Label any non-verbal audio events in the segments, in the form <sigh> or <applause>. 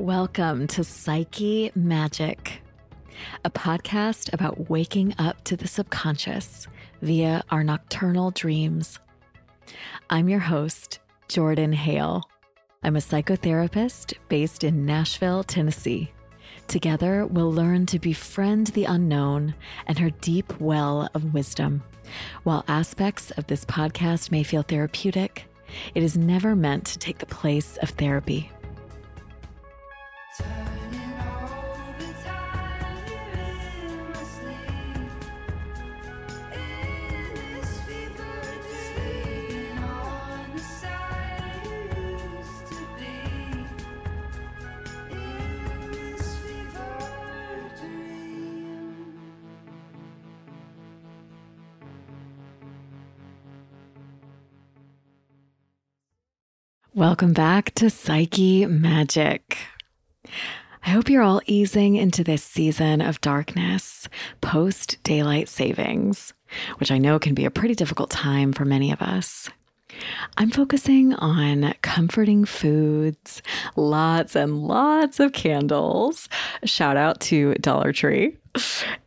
Welcome to Psyche Magic, a podcast about waking up to the subconscious via our nocturnal dreams. I'm your host, Jordan Hale. I'm a psychotherapist based in Nashville, Tennessee. Together, we'll learn to befriend the unknown and her deep well of wisdom. While aspects of this podcast may feel therapeutic, it is never meant to take the place of therapy. Welcome back to Psyche Magic. I hope you're all easing into this season of darkness post daylight savings, which I know can be a pretty difficult time for many of us. I'm focusing on comforting foods, lots and lots of candles. Shout out to Dollar Tree.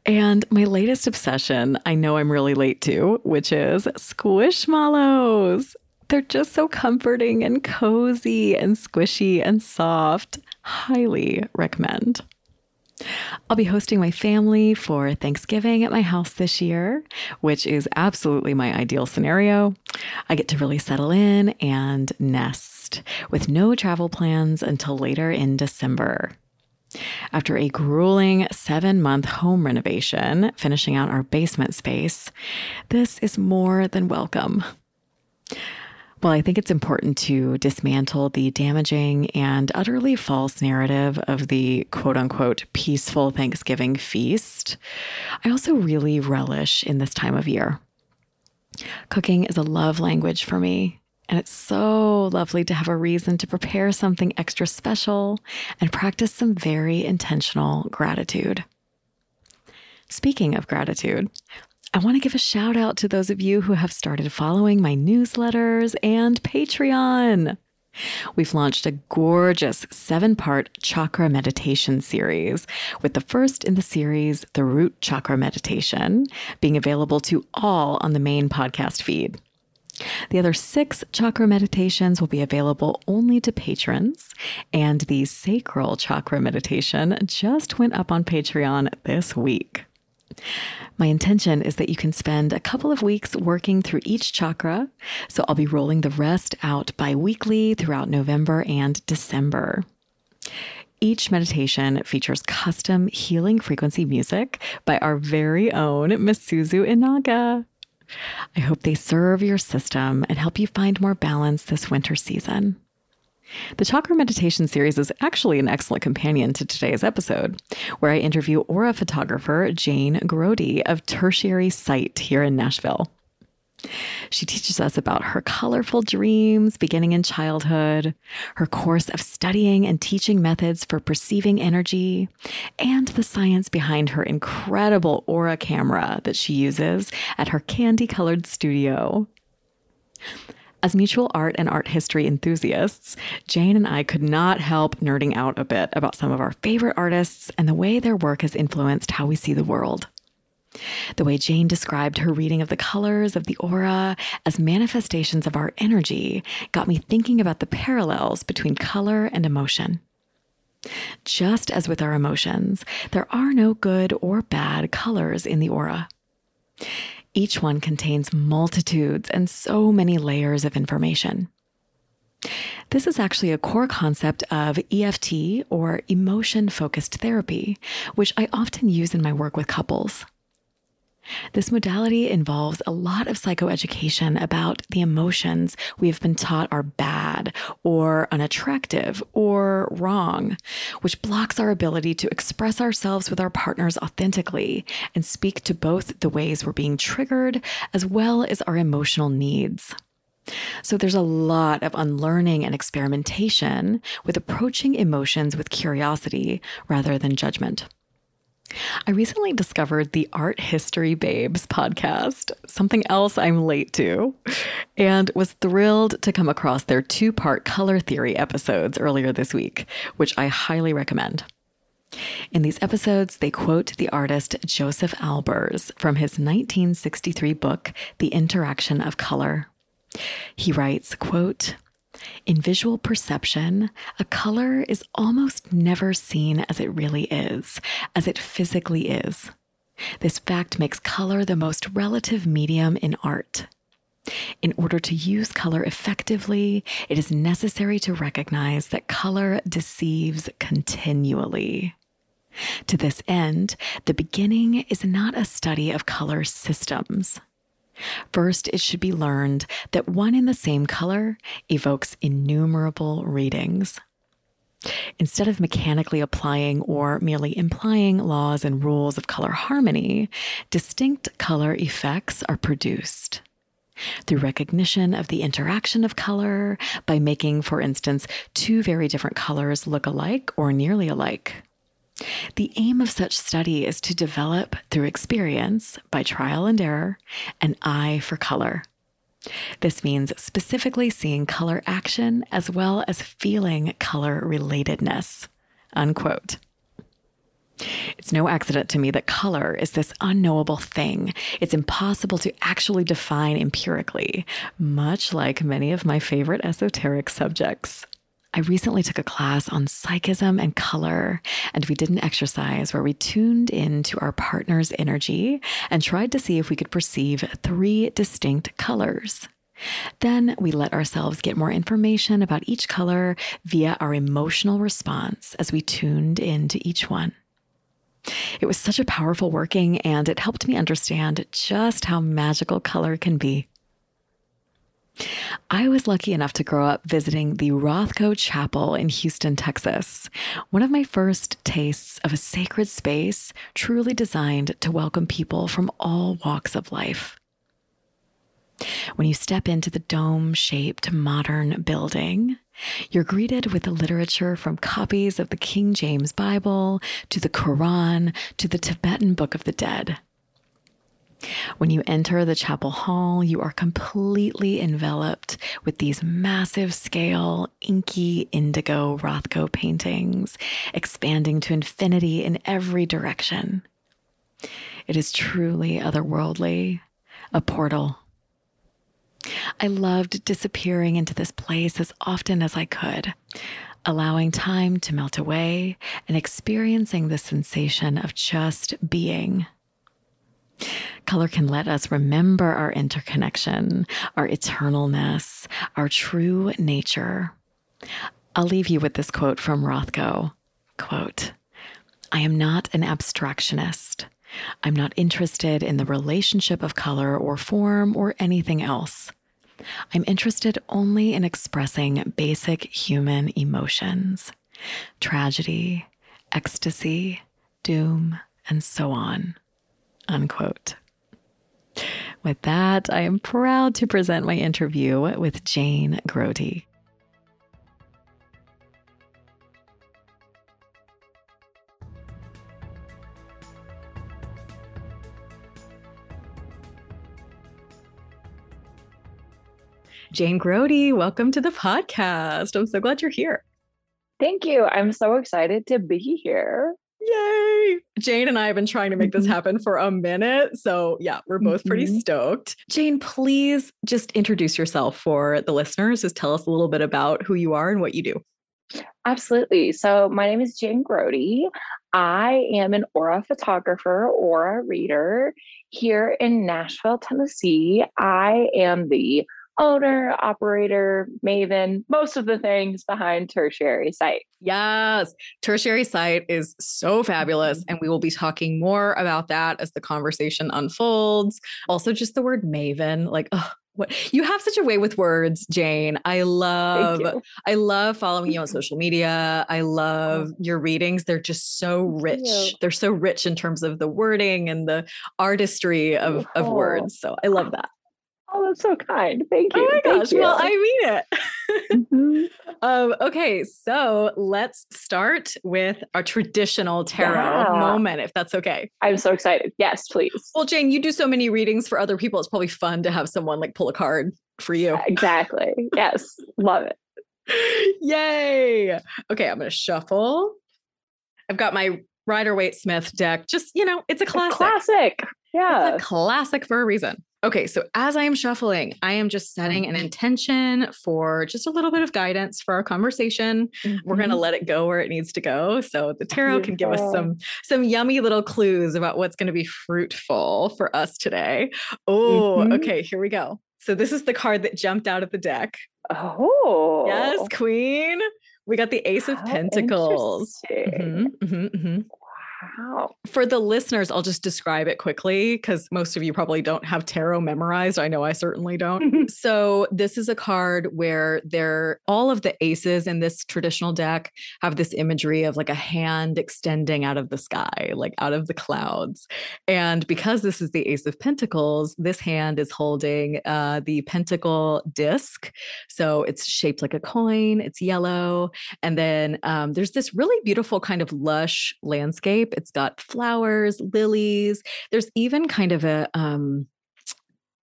And my latest obsession, I know I'm really late to, which is squishmallows. They're just so comforting and cozy and squishy and soft. Highly recommend. I'll be hosting my family for Thanksgiving at my house this year, which is absolutely my ideal scenario. I get to really settle in and nest with no travel plans until later in December. After a grueling seven month home renovation, finishing out our basement space, this is more than welcome. Well, I think it's important to dismantle the damaging and utterly false narrative of the quote unquote peaceful Thanksgiving feast. I also really relish in this time of year. Cooking is a love language for me, and it's so lovely to have a reason to prepare something extra special and practice some very intentional gratitude. Speaking of gratitude, I want to give a shout out to those of you who have started following my newsletters and Patreon. We've launched a gorgeous seven part chakra meditation series, with the first in the series, the Root Chakra Meditation, being available to all on the main podcast feed. The other six chakra meditations will be available only to patrons, and the sacral chakra meditation just went up on Patreon this week. My intention is that you can spend a couple of weeks working through each chakra. So I'll be rolling the rest out bi weekly throughout November and December. Each meditation features custom healing frequency music by our very own Misuzu Inaga. I hope they serve your system and help you find more balance this winter season. The Chakra Meditation series is actually an excellent companion to today's episode, where I interview aura photographer Jane Grody of Tertiary Sight here in Nashville. She teaches us about her colorful dreams beginning in childhood, her course of studying and teaching methods for perceiving energy, and the science behind her incredible aura camera that she uses at her candy colored studio. As mutual art and art history enthusiasts, Jane and I could not help nerding out a bit about some of our favorite artists and the way their work has influenced how we see the world. The way Jane described her reading of the colors of the aura as manifestations of our energy got me thinking about the parallels between color and emotion. Just as with our emotions, there are no good or bad colors in the aura. Each one contains multitudes and so many layers of information. This is actually a core concept of EFT or emotion focused therapy, which I often use in my work with couples. This modality involves a lot of psychoeducation about the emotions we have been taught are bad or unattractive or wrong, which blocks our ability to express ourselves with our partners authentically and speak to both the ways we're being triggered as well as our emotional needs. So there's a lot of unlearning and experimentation with approaching emotions with curiosity rather than judgment. I recently discovered the Art History Babes podcast, something else I'm late to, and was thrilled to come across their two part color theory episodes earlier this week, which I highly recommend. In these episodes, they quote the artist Josef Albers from his 1963 book, The Interaction of Color. He writes, quote, in visual perception, a color is almost never seen as it really is, as it physically is. This fact makes color the most relative medium in art. In order to use color effectively, it is necessary to recognize that color deceives continually. To this end, the beginning is not a study of color systems. First, it should be learned that one in the same color evokes innumerable readings. Instead of mechanically applying or merely implying laws and rules of color harmony, distinct color effects are produced. Through recognition of the interaction of color, by making, for instance, two very different colors look alike or nearly alike. The aim of such study is to develop through experience, by trial and error, an eye for color. This means specifically seeing color action as well as feeling color relatedness. Unquote. It's no accident to me that color is this unknowable thing. It's impossible to actually define empirically, much like many of my favorite esoteric subjects. I recently took a class on psychism and color, and we did an exercise where we tuned into our partner's energy and tried to see if we could perceive three distinct colors. Then we let ourselves get more information about each color via our emotional response as we tuned into each one. It was such a powerful working, and it helped me understand just how magical color can be. I was lucky enough to grow up visiting the Rothko Chapel in Houston, Texas, one of my first tastes of a sacred space truly designed to welcome people from all walks of life. When you step into the dome shaped modern building, you're greeted with the literature from copies of the King James Bible to the Quran to the Tibetan Book of the Dead. When you enter the chapel hall, you are completely enveloped with these massive scale, inky indigo Rothko paintings, expanding to infinity in every direction. It is truly otherworldly, a portal. I loved disappearing into this place as often as I could, allowing time to melt away and experiencing the sensation of just being. Color can let us remember our interconnection, our eternalness, our true nature. I'll leave you with this quote from Rothko. Quote, I am not an abstractionist. I'm not interested in the relationship of color or form or anything else. I'm interested only in expressing basic human emotions tragedy, ecstasy, doom, and so on. Unquote. With that, I am proud to present my interview with Jane Grody. Jane Grody, welcome to the podcast. I'm so glad you're here. Thank you. I'm so excited to be here. Yay! Jane and I have been trying to make this mm-hmm. happen for a minute. So, yeah, we're both pretty mm-hmm. stoked. Jane, please just introduce yourself for the listeners. Just tell us a little bit about who you are and what you do. Absolutely. So, my name is Jane Grody. I am an aura photographer, aura reader here in Nashville, Tennessee. I am the owner, operator, maven, most of the things behind Tertiary Sight. Yes, Tertiary Sight is so fabulous. And we will be talking more about that as the conversation unfolds. Also, just the word maven, like, oh, what you have such a way with words, Jane. I love I love following you on social media. I love oh. your readings. They're just so rich. They're so rich in terms of the wording and the artistry of, of words. So I love that. Oh, that's so kind. Thank you. Oh my Thank gosh. You. Well, I mean it. mm-hmm. <laughs> Um, okay, so let's start with our traditional tarot Yeah. moment, if that's okay. I'm so excited. Yes, please. Well, Jane, you do so many readings for other people. It's probably fun to have someone like pull a card for you. Exactly. Yes. Love it. <laughs> Yay. Okay, I'm going to shuffle. I've got my Rider Waite Smith deck. Just, you know, it's a classic. Classic. Yeah. It's a classic for a reason. Okay, so as I am shuffling, I am just uh-huh. setting an intention for just a little bit of guidance for our conversation. We're going to mm-hmm. let it go where it needs to go so the tarot can give us some some yummy little clues about what's going to be fruitful for us today. Oh, Mhm. okay, here we go. So this is the card that jumped out of the deck. Oh. Yes, queen. We got the Ace of How Pentacles. Mm-hmm, interesting. Mm-hmm, Wow. For the listeners, I'll just describe it quickly because most of you probably don't have tarot memorized. I know I certainly don't. <laughs> so this is a card where there all of the aces in this traditional deck have this imagery of like a hand extending out of the sky, like out of the clouds. And because this is the Ace of Pentacles, this hand is holding uh, the pentacle disc. So it's shaped like a coin, it's yellow. And then um, there's this really beautiful kind of lush landscape. It's got flowers, lilies. There's even kind of a um,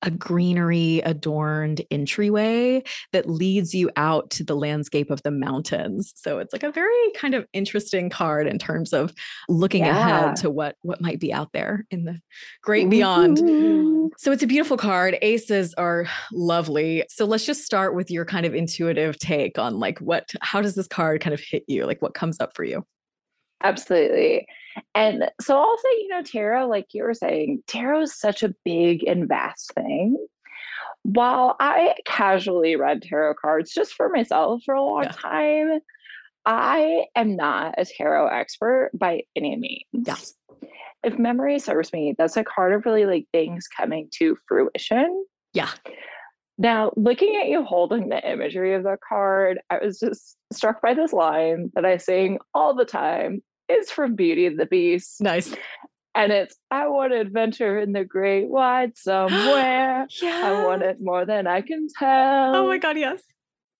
a greenery adorned entryway that leads you out to the landscape of the mountains. So it's like a very kind of interesting card in terms of looking Yeah. ahead to what what might be out there in the great beyond. Ooh. So it's a beautiful card. Aces are lovely. So let's just start with your kind of intuitive take on like what how does this card kind of hit you? Like what comes up for you? Absolutely. And so I'll say, you know, tarot, like you were saying, tarot is such a big and vast thing. While I casually read tarot cards just for myself for a long Yeah. time, I am not a tarot expert by any means. Yeah. If memory serves me, that's a card of really like things coming to fruition. Yeah. Now, looking at you holding the imagery of the card, I was just struck by this line that I sing all the time. It's from Beauty and the Beast. Nice. And it's, I want to adventure in the great wide somewhere. Yeah. <gasps> I want it more than I can tell. Oh my god, yes.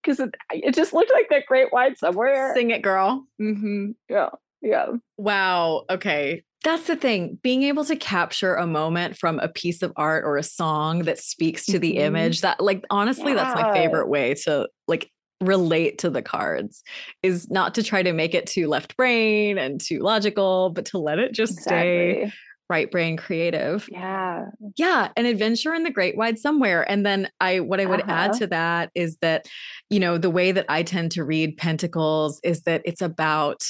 Because it, it just looked like that great wide somewhere. Sing it, girl. hmm Yeah. Yeah. Wow. Okay. That's the thing. Being able to capture a moment from a piece of art or a song that speaks to the Mhm. image, that like honestly, that's my favorite way to like relate to the cards is not to try to make it too left brain and too logical, but to let it just stay right brain creative. Yeah. Yeah, an adventure in the great wide somewhere. And then I what I would add Uh-huh. to that is that you know, the way that I tend to read pentacles is that it's about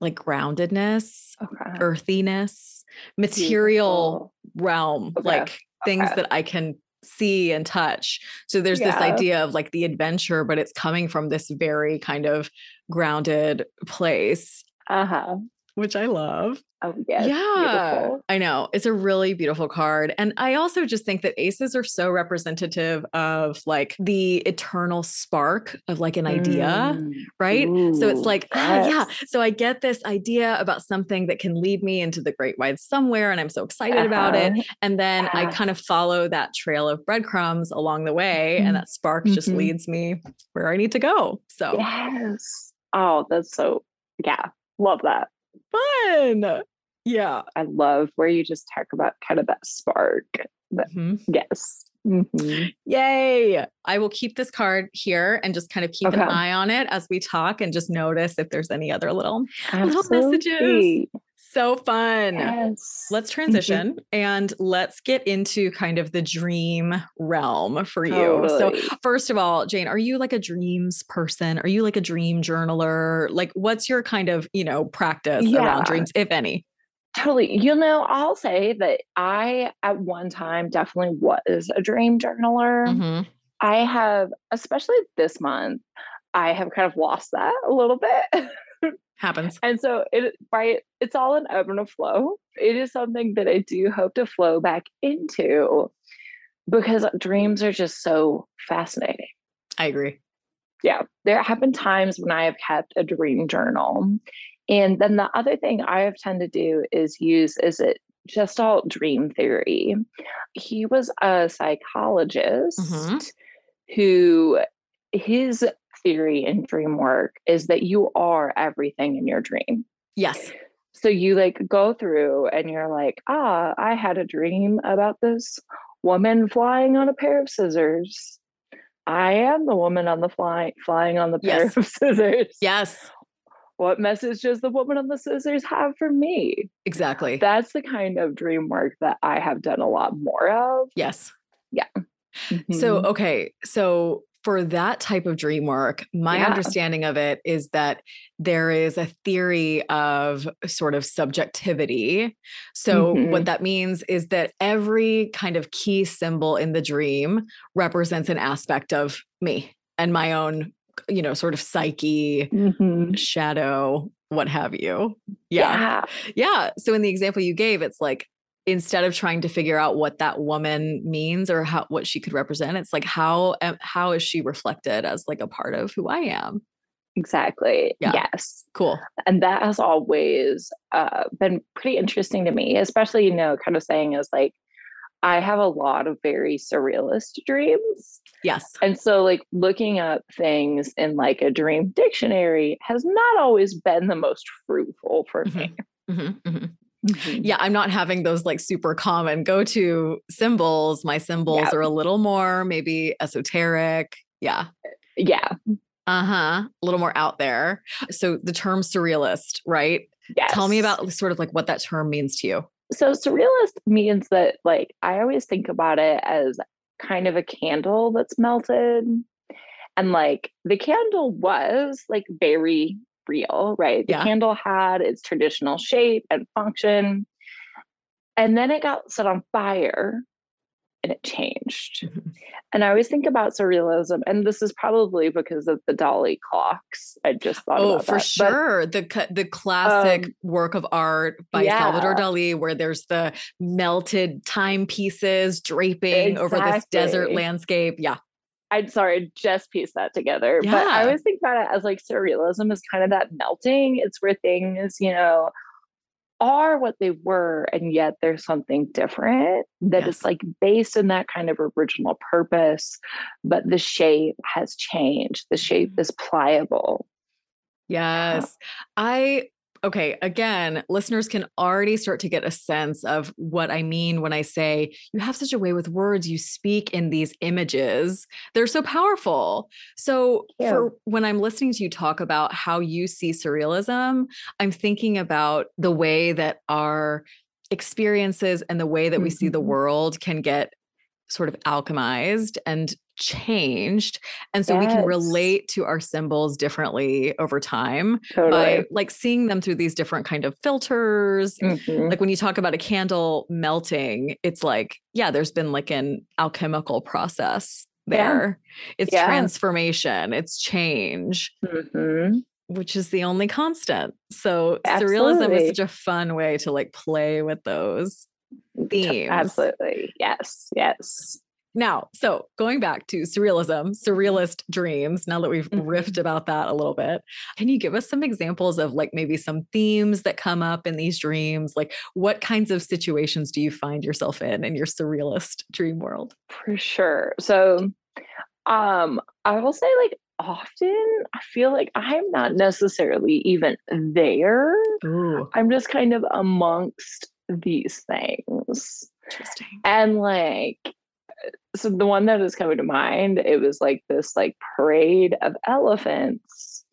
like groundedness, Okay. earthiness, material Beautiful. realm, Okay, like things okay. that I can see and touch. So there's this idea of like the adventure, but it's coming from this very kind of grounded place, Uh-huh. Which I love. Oh, yes. yeah, Beautiful. I know. It's a really beautiful card. And I also just think that aces are so representative of like the eternal spark of like an idea Mm. right? so it's Ooh, like, ah, yeah. So I get this idea about something that can lead me into the great wide somewhere, and I'm so excited about it. Uh-huh. And then I kind of follow that trail of breadcrumbs along the way, Mhm. and that spark just Mhm. leads me where I need to go. So Yes. Oh, that's so, yeah. Love that. Fun. Yeah. I love where you just talk about kind of that spark. That, Mhm. yes. Mhm. Yay. I will keep this card here and just kind of keep an eye on it as we talk and just notice if there's any other little little messages. So fun. Yes. Let's transition and let's get into kind of the dream realm for you. So, first of all, Jane, are you like a dreams person? Are you like a dream journaler? Like, what's your kind of, you know, practice Yeah. around dreams, if any? Totally. You know, I'll say that I, at one time, definitely was a dream journaler. Mhm. I have, especially this month, I have kind of lost that a little bit. <laughs> Happens. and so it right, it's all an ebb and a flow. It is something that I do hope to flow back into because dreams are just so fascinating. I agree. Yeah. There have been times when I have kept a dream journal. And then the other thing I have tend to do is use is it just all dream theory. He was a psychologist Mhm. who his theory in dream work is that you are everything in your dream. Yes. So you like go through and you're like, ah, I had a dream about this woman flying on a pair of scissors. I am the woman on the flying flying on the pair Yes. <laughs> of scissors. Yes. What message does the woman on the scissors have for me? Exactly. That's the kind of dream work that I have done a lot more of. yes. Mhm. So, okay. So, for that type of dream work, my Yeah. understanding of it is that there is a theory of sort of subjectivity. So, Mhm. what that means is that every kind of key symbol in the dream represents an aspect of me and my own, you know, sort of psyche, Mhm. shadow, what have you. Yeah. yeah. Yeah. So in the example you gave, it's like instead of trying to figure out what that woman means or how what she could represent, it's like how how is she reflected as like a part of who I am? Exactly. Yeah. Yes. Cool. and that has always uh, been pretty interesting to me especially you know kind of saying is like i have a lot of very surrealist dreams Yes. and so like looking up things in like a dream dictionary has not always been the most fruitful for me Mhm, mhm. Mhm. Yeah, I'm not having those like super common go-to symbols. My symbols Yeah. are a little more maybe esoteric. Yeah. yeah Uh-huh. A little more out there. So the term surrealist, right? yes. Tell me about sort of like what that term means to you. so surrealist means that like i always think about it as kind of a candle that's melted and like the candle was like very real right the Yeah. candle had its traditional shape and function and then it got set on fire and it changed Mhm. and i always think about surrealism and this is probably because of the Dali clocks i just thought Oh, about for that. But sure. the the classic Um, work of art by Salvador. Dali, where there's the melted timepieces draping over this desert landscape. Yeah. I'm sorry, just pieced that together. Yeah. But I always think about it as like surrealism is kind of that melting. It's where things, you know, are what they were, and yet there's something different that Yes. is like based in that kind of original purpose, but the shape has changed. The shape Mhm. is pliable. Yes. I okay, again, listeners can already start to get a sense of what I mean when I say you have such a way with words, you speak in these images. They're so powerful. So Yeah. for when I'm listening to you talk about how you see surrealism, I'm thinking about the way that our experiences and the way that we see the Mhm. world can get sort of alchemized and changed and so we can relate to our symbols differently over time Totally. by like seeing them through these different kind of filters Mhm. like when you talk about a candle melting it's like yeah there's been like an alchemical process Yeah. there it's Yeah. transformation it's change Mhm. which is the only constant so surrealism is such a fun way to like play with those themes Absolutely. Yes. Yes. Now, so going back to surrealism, surrealist dreams, now that we've Mhm. riffed about that a little bit, can you give us some examples of like maybe some themes that come up in these dreams? Like what kinds of situations do you find yourself in in your surrealist dream world? For sure. So, um, I will say, like, often I feel like I'm not necessarily even there. Ooh, I'm just kind of amongst these things. interesting. And, like, so the one that is coming to mind, it was like this, like, parade of elephants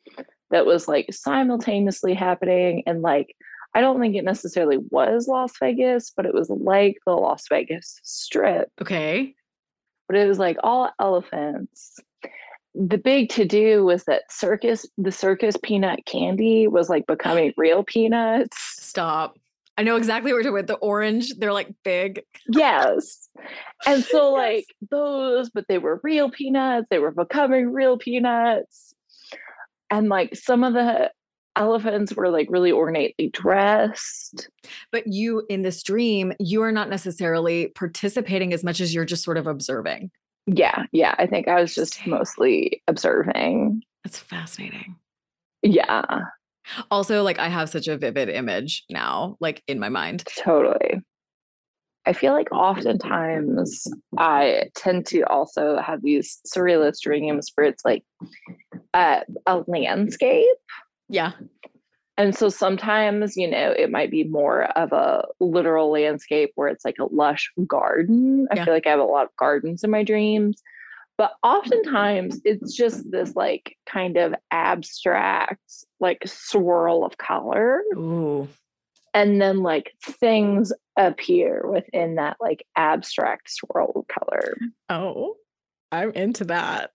that was like simultaneously happening. And, like, I don't think it necessarily was Las Vegas, but it was like the Las Vegas strip Okay. but it was like all elephants. The big to do was that circus, the circus peanut candy was like becoming real peanuts. Stop. I know exactly what you're about. The orange, they're like big. Yes. And so, <laughs> Yes. like those, but they were real peanuts, they were becoming real peanuts. And like some of the elephants were like really ornately dressed. But you in this dream, you are not necessarily participating as much as you're just sort of observing. Yeah. Yeah. I think I was just mostly observing. That's fascinating. Yeah. Also, like I have such a vivid image now, like in my mind. Totally. I feel like oftentimes I tend to also have these surrealist dreams where it's like uh, a landscape. Yeah. And so sometimes, you know, it might be more of a literal landscape where it's like a lush garden. I Yeah. feel like I have a lot of gardens in my dreams. But oftentimes it's just this like kind of abstract, like swirl of color. Ooh. And then like things appear within that like abstract swirl of color. Oh, I'm into that.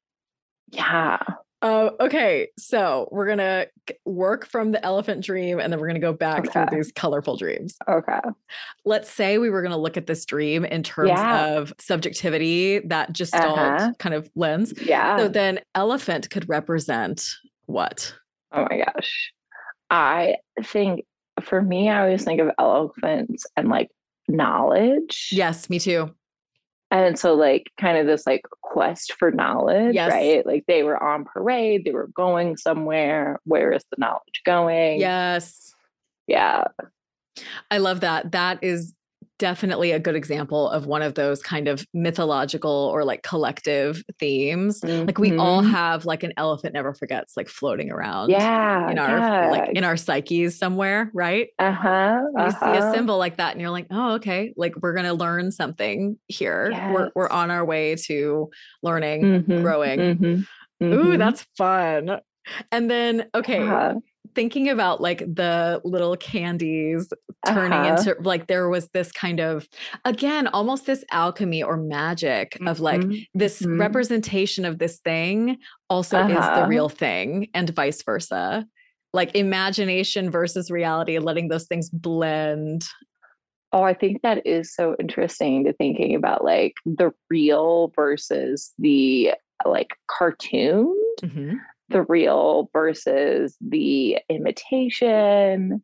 Yeah. Uh, okay, so we're gonna work from the elephant dream and then we're gonna go back through these colorful dreams. Okay. Let's say we were gonna look at this dream in terms Yeah. of subjectivity, that gestalt Uh-huh. kind of lens. Yeah. So then elephant could represent what? Oh my gosh. I think for me, I always think of elephants and like knowledge. Yes, me too. And so, like, kind of this like quest for knowledge, Yes. right? Like, they were on parade, they were going somewhere. Where is the knowledge going? Yes. Yeah. I love that. That is definitely a good example of one of those kind of mythological or like collective themes. Like we all Mhm. have like an elephant never forgets like floating around yeah. in our like in our psyches somewhere, right? uh huh. You see a symbol like that and you're like, "Oh, okay, like we're going to learn something here. We're we're on our way to learning, growing." Ooh, Mm-hmm. that's fun. And then okay, Uh-huh. Thinking about like the little candies turning Uh-huh. into like there was this kind of again almost this alchemy or magic of like this mhm. representation of this thing also is the Uh-huh. real thing and vice versa like imagination versus reality letting those things blend Oh, I think that is so interesting to thinking about like the real versus the like cartoon, the real versus the imitation,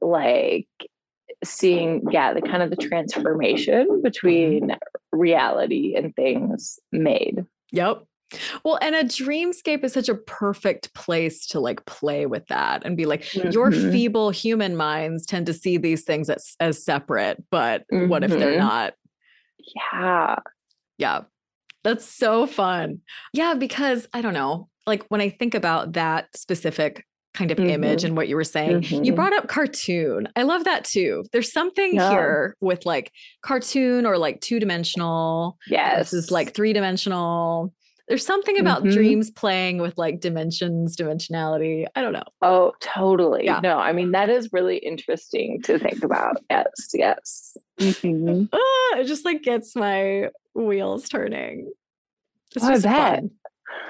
like seeing, yeah, the kind of the transformation between reality and things made. yep well and a dreamscape is such a perfect place to like play with that and be like your Mhm. feeble human minds tend to see these things as, as separate but what if they're Mhm. not Yeah. Yeah. That's so fun. Yeah, because I don't know, like when I think about that specific kind of image Mhm. and what you were saying, you Mhm. brought up cartoon. I love that too. There's something Yeah. here with like cartoon or like two dimensional Yes. This is like three dimensional. There's something about Mhm. dreams playing with like dimensions, dimensionality. I don't know. Oh, totally. Yeah. No, I mean, that is really interesting to think about. Yes, yes. Mhm. <laughs> Ah, it just like gets my wheels turning. It's Oh, just fun.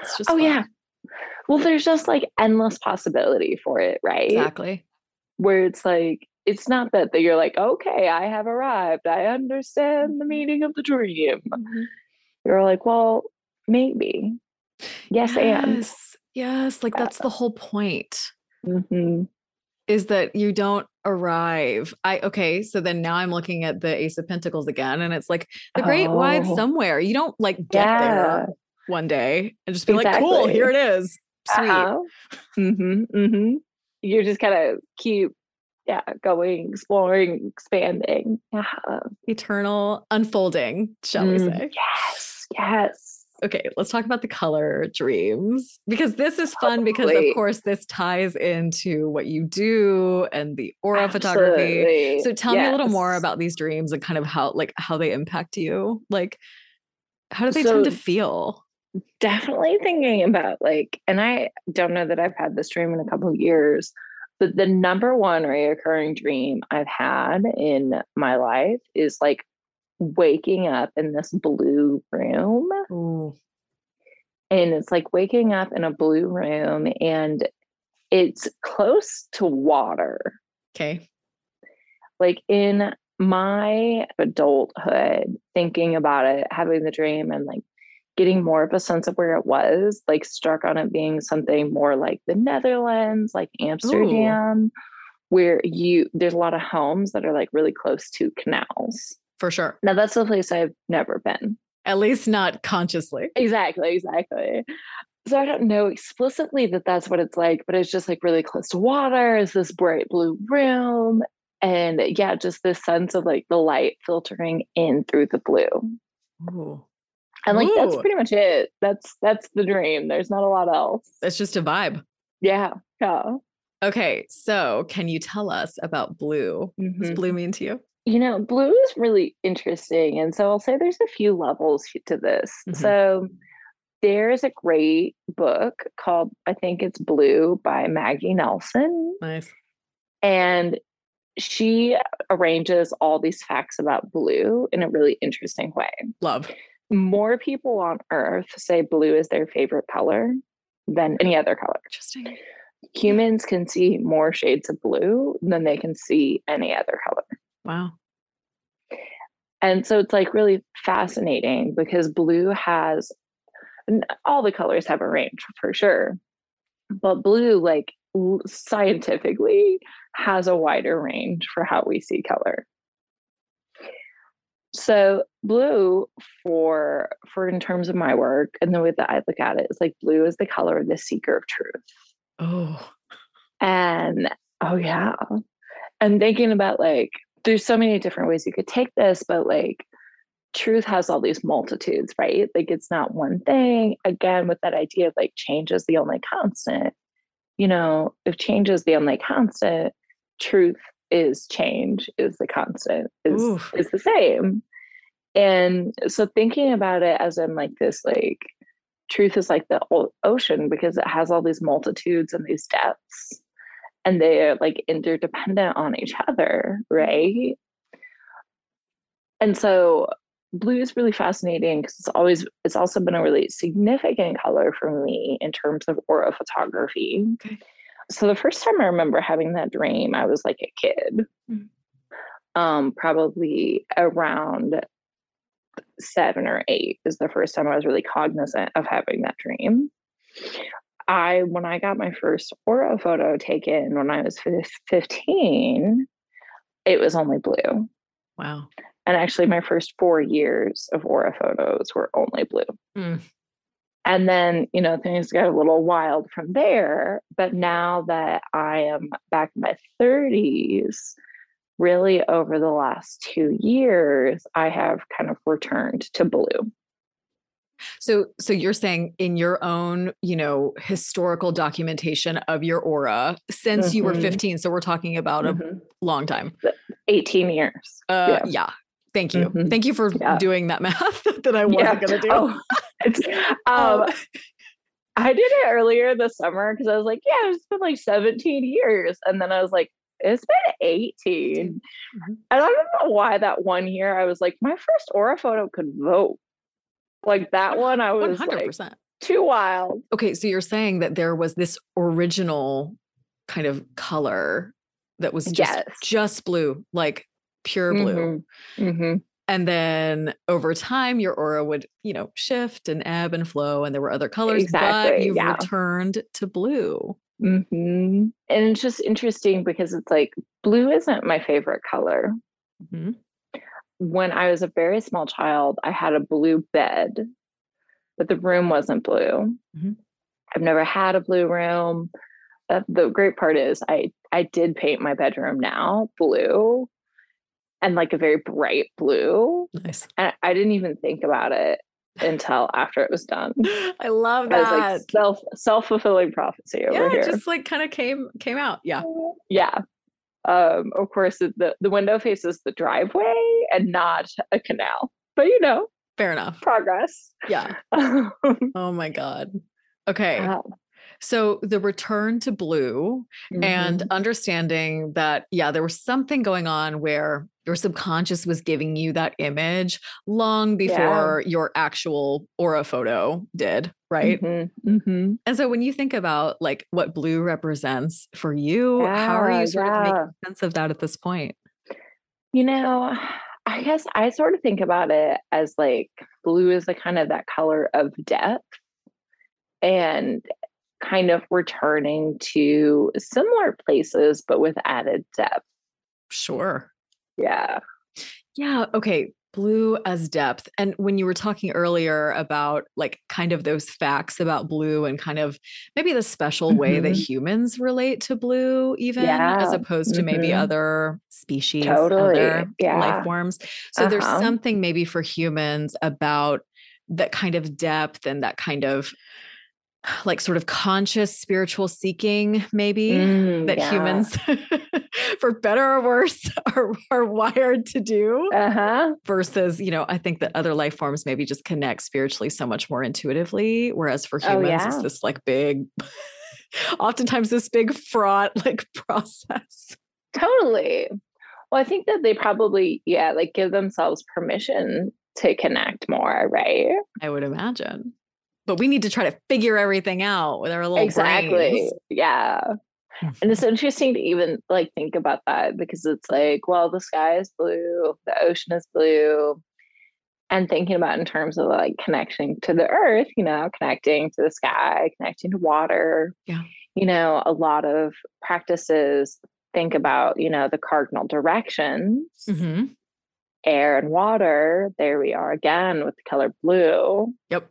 It's just Oh, fun. yeah. Well, there's just like endless possibility for it, right? Exactly. Where it's like, it's not that, that you're like, okay, I have arrived. I understand the mm-hmm. meaning of the dream. Mm-hmm. You're like, well, maybe. Yes, yes, yes. Like that's the uh. whole point and. hmm is that you don't arrive. I okay. So then now I'm looking at the Ace of Pentacles again, and it's like the Great Wide Oh. Somewhere. You don't like get Yeah. there one day and just be like, cool, here it is. Sweet. Uh-huh. hmm hmm You just kind of keep, yeah, going, exploring, expanding. Yeah. Eternal unfolding, shall we Mm, say? Yes. Yes. Okay, let's talk about the color dreams because this is fun because of course this ties into what you do and the aura photography. So tell me a little more about these dreams and kind of how like how they impact you. Like how do they tend to feel? Definitely thinking about like, and I don't know that I've had this dream in a couple of years, but the number one reoccurring dream I've had in my life is like waking up in this blue room. And it's like waking up in a blue room and it's close to water. Okay. like in my adulthood, thinking about it, having the dream and like getting more of a sense of where it was, like struck on it being something more like the Netherlands, like Amsterdam, where you there's a lot of homes that are like really close to canals. For sure. Now that's a place I've never been. At least not consciously. Exactly, exactly. So I don't know explicitly that that's what it's like, but it's just like really close to water. It's this bright blue room, and yeah, just this sense of like the light filtering in through the blue. Ooh. And like that's pretty much it. That's that's the dream. There's not a lot else. It's just a vibe. Yeah. Yeah. Okay, so can you tell us about blue? What does Mhm. blue mean to you? You know, blue is really interesting. And so I'll say there's a few levels to this. Mhm. So there's a great book called, I think it's Blue by Maggie Nelson. Nice. And she arranges all these facts about blue in a really interesting way. Love. More people on earth say blue is their favorite color than any other color. Interesting. Humans can see more shades of blue than they can see any other color. Wow. And so it's like really fascinating because blue has all the colors have a range for sure. But blue, like scientifically, has a wider range for how we see color. So blue for for in terms of my work and the way that I look at it is like blue is the color of the seeker of truth. Oh, And oh yeah. And thinking about like there's so many different ways you could take this, but like truth has all these multitudes, right? Like it's not one thing. Again, with that idea of like change is the only constant. You know, if change is the only constant, truth is change, is the constant, is Oof. is the same. And so thinking about it as in like this like truth is like the ocean because it has all these multitudes and these depths and they're like interdependent on each other right and so blue is really fascinating because it's always it's also been a really significant color for me in terms of aura photography Okay. so the first time i remember having that dream i was like a kid Mm. um probably around seven or eight is the first time I was really cognizant of having that dream. I, when I got my first aura photo taken when I was fif- 15, it was only blue. wow. And actually, my first four years of aura photos were only blue. Mm. And then, you know, things got a little wild from there. But now that I am back in my 30s, really over the last two years, I have kind of returned to blue. So, so you're saying in your own, you know, historical documentation of your aura since you were Mhm. 15. So we're talking about a Mhm. long time. 18 years. Uh, Yeah. yeah. Thank you. Mhm. Thank you for Yeah. doing that math <laughs> that I wasn't Yeah. going to do. Oh, it's, Um, <laughs> um, I did it earlier this summer because I was like, yeah, it's been like 17 years. And then I was like, it's been 18. Mhm. And I don't know why that one year I was like, my first aura photo could vote. Like that <laughs> one, I was 100%. too wild. okay. So you're saying that there was this original kind of color that was just, Yes. just blue, like pure blue. Mhm. Mhm. And then over time, your aura would, you know, shift and ebb and flow, and there were other colors, but you yeah. returned to blue. Mhm. And it's just interesting because it's like blue isn't my favorite color. Mhm. When I was a very small child, I had a blue bed, but the room wasn't blue. Mhm. I've never had a blue room. Uh, the great part is I I did paint my bedroom now blue and like a very bright blue. Nice. And I didn't even think about it until after it was done. <laughs> I love I that. like self self-fulfilling prophecy over yeah, here. it just like kind of came came out. Yeah. Yeah. Um, of course, the, the window faces the driveway and not a canal. But you know, Fair enough. progress. Yeah. <laughs> Um, Oh my God. Okay. So the return to blue and Mhm. understanding that, yeah, there was something going on where your subconscious was giving you that image long Yeah. before your actual aura photo did. Right. Mhm. Mhm. And so when you think about like what blue represents for you, how are you sort of making sense of that at this point? You know, I guess I sort of think about it as like blue is the kind of that color of depth and kind of returning to similar places, but with added depth. Sure. Yeah. Yeah. Okay. Blue as depth. And when you were talking earlier about like kind of those facts about blue and kind of maybe the special way that Mhm. humans relate to blue, even as opposed to maybe Mhm. other species, Totally. other Yeah. life forms. So there's Uh-huh. something maybe for humans about that kind of depth and that kind of <sighs> like sort of conscious spiritual seeking maybe Mm, that yeah. humans <laughs> for better or worse <laughs> are, are wired to do Uh-huh. versus you know i think that other life forms maybe just connect spiritually so much more intuitively whereas for Oh, humans it's this like big <laughs> oftentimes this big fraught like process Totally. Well, I think that they probably, yeah, like give themselves permission to connect more, right? i would imagine but we need to try to figure everything out with our little exactly. brains. Yeah. And it's interesting to even like think about that because it's like, well, the sky is blue, the ocean is blue. And thinking about in terms of like connecting to the earth, you know, connecting to the sky, connecting to water. Yeah. You know, a lot of practices think about, you know, the cardinal directions, Mhm. air and water. There we are again with the color blue. yep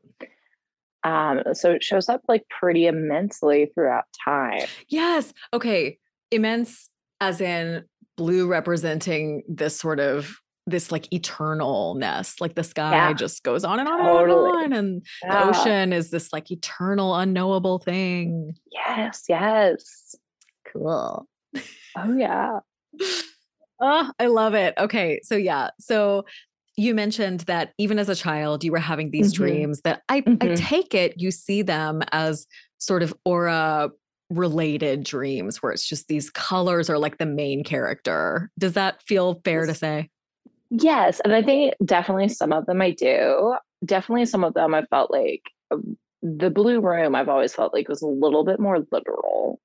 Um, so it shows up like pretty immensely throughout time. Yes. Okay. Immense, as in blue representing this sort of this like eternalness, like the sky Yeah. just goes on and on Totally. and on, and the ocean is this like eternal, unknowable thing. Yes, yes. Cool. Oh yeah. Oh, <laughs> I love it. Okay. So yeah. So you mentioned that even as a child, you were having these Mhm. dreams that I, I Mhm. take it you see them as sort of aura related dreams where it's just these colors are like the main character. Does that feel fair to say? Yes, and I think definitely some of them I do. Definitely some of them I felt like um, the blue room I've always felt like was a little bit more literal.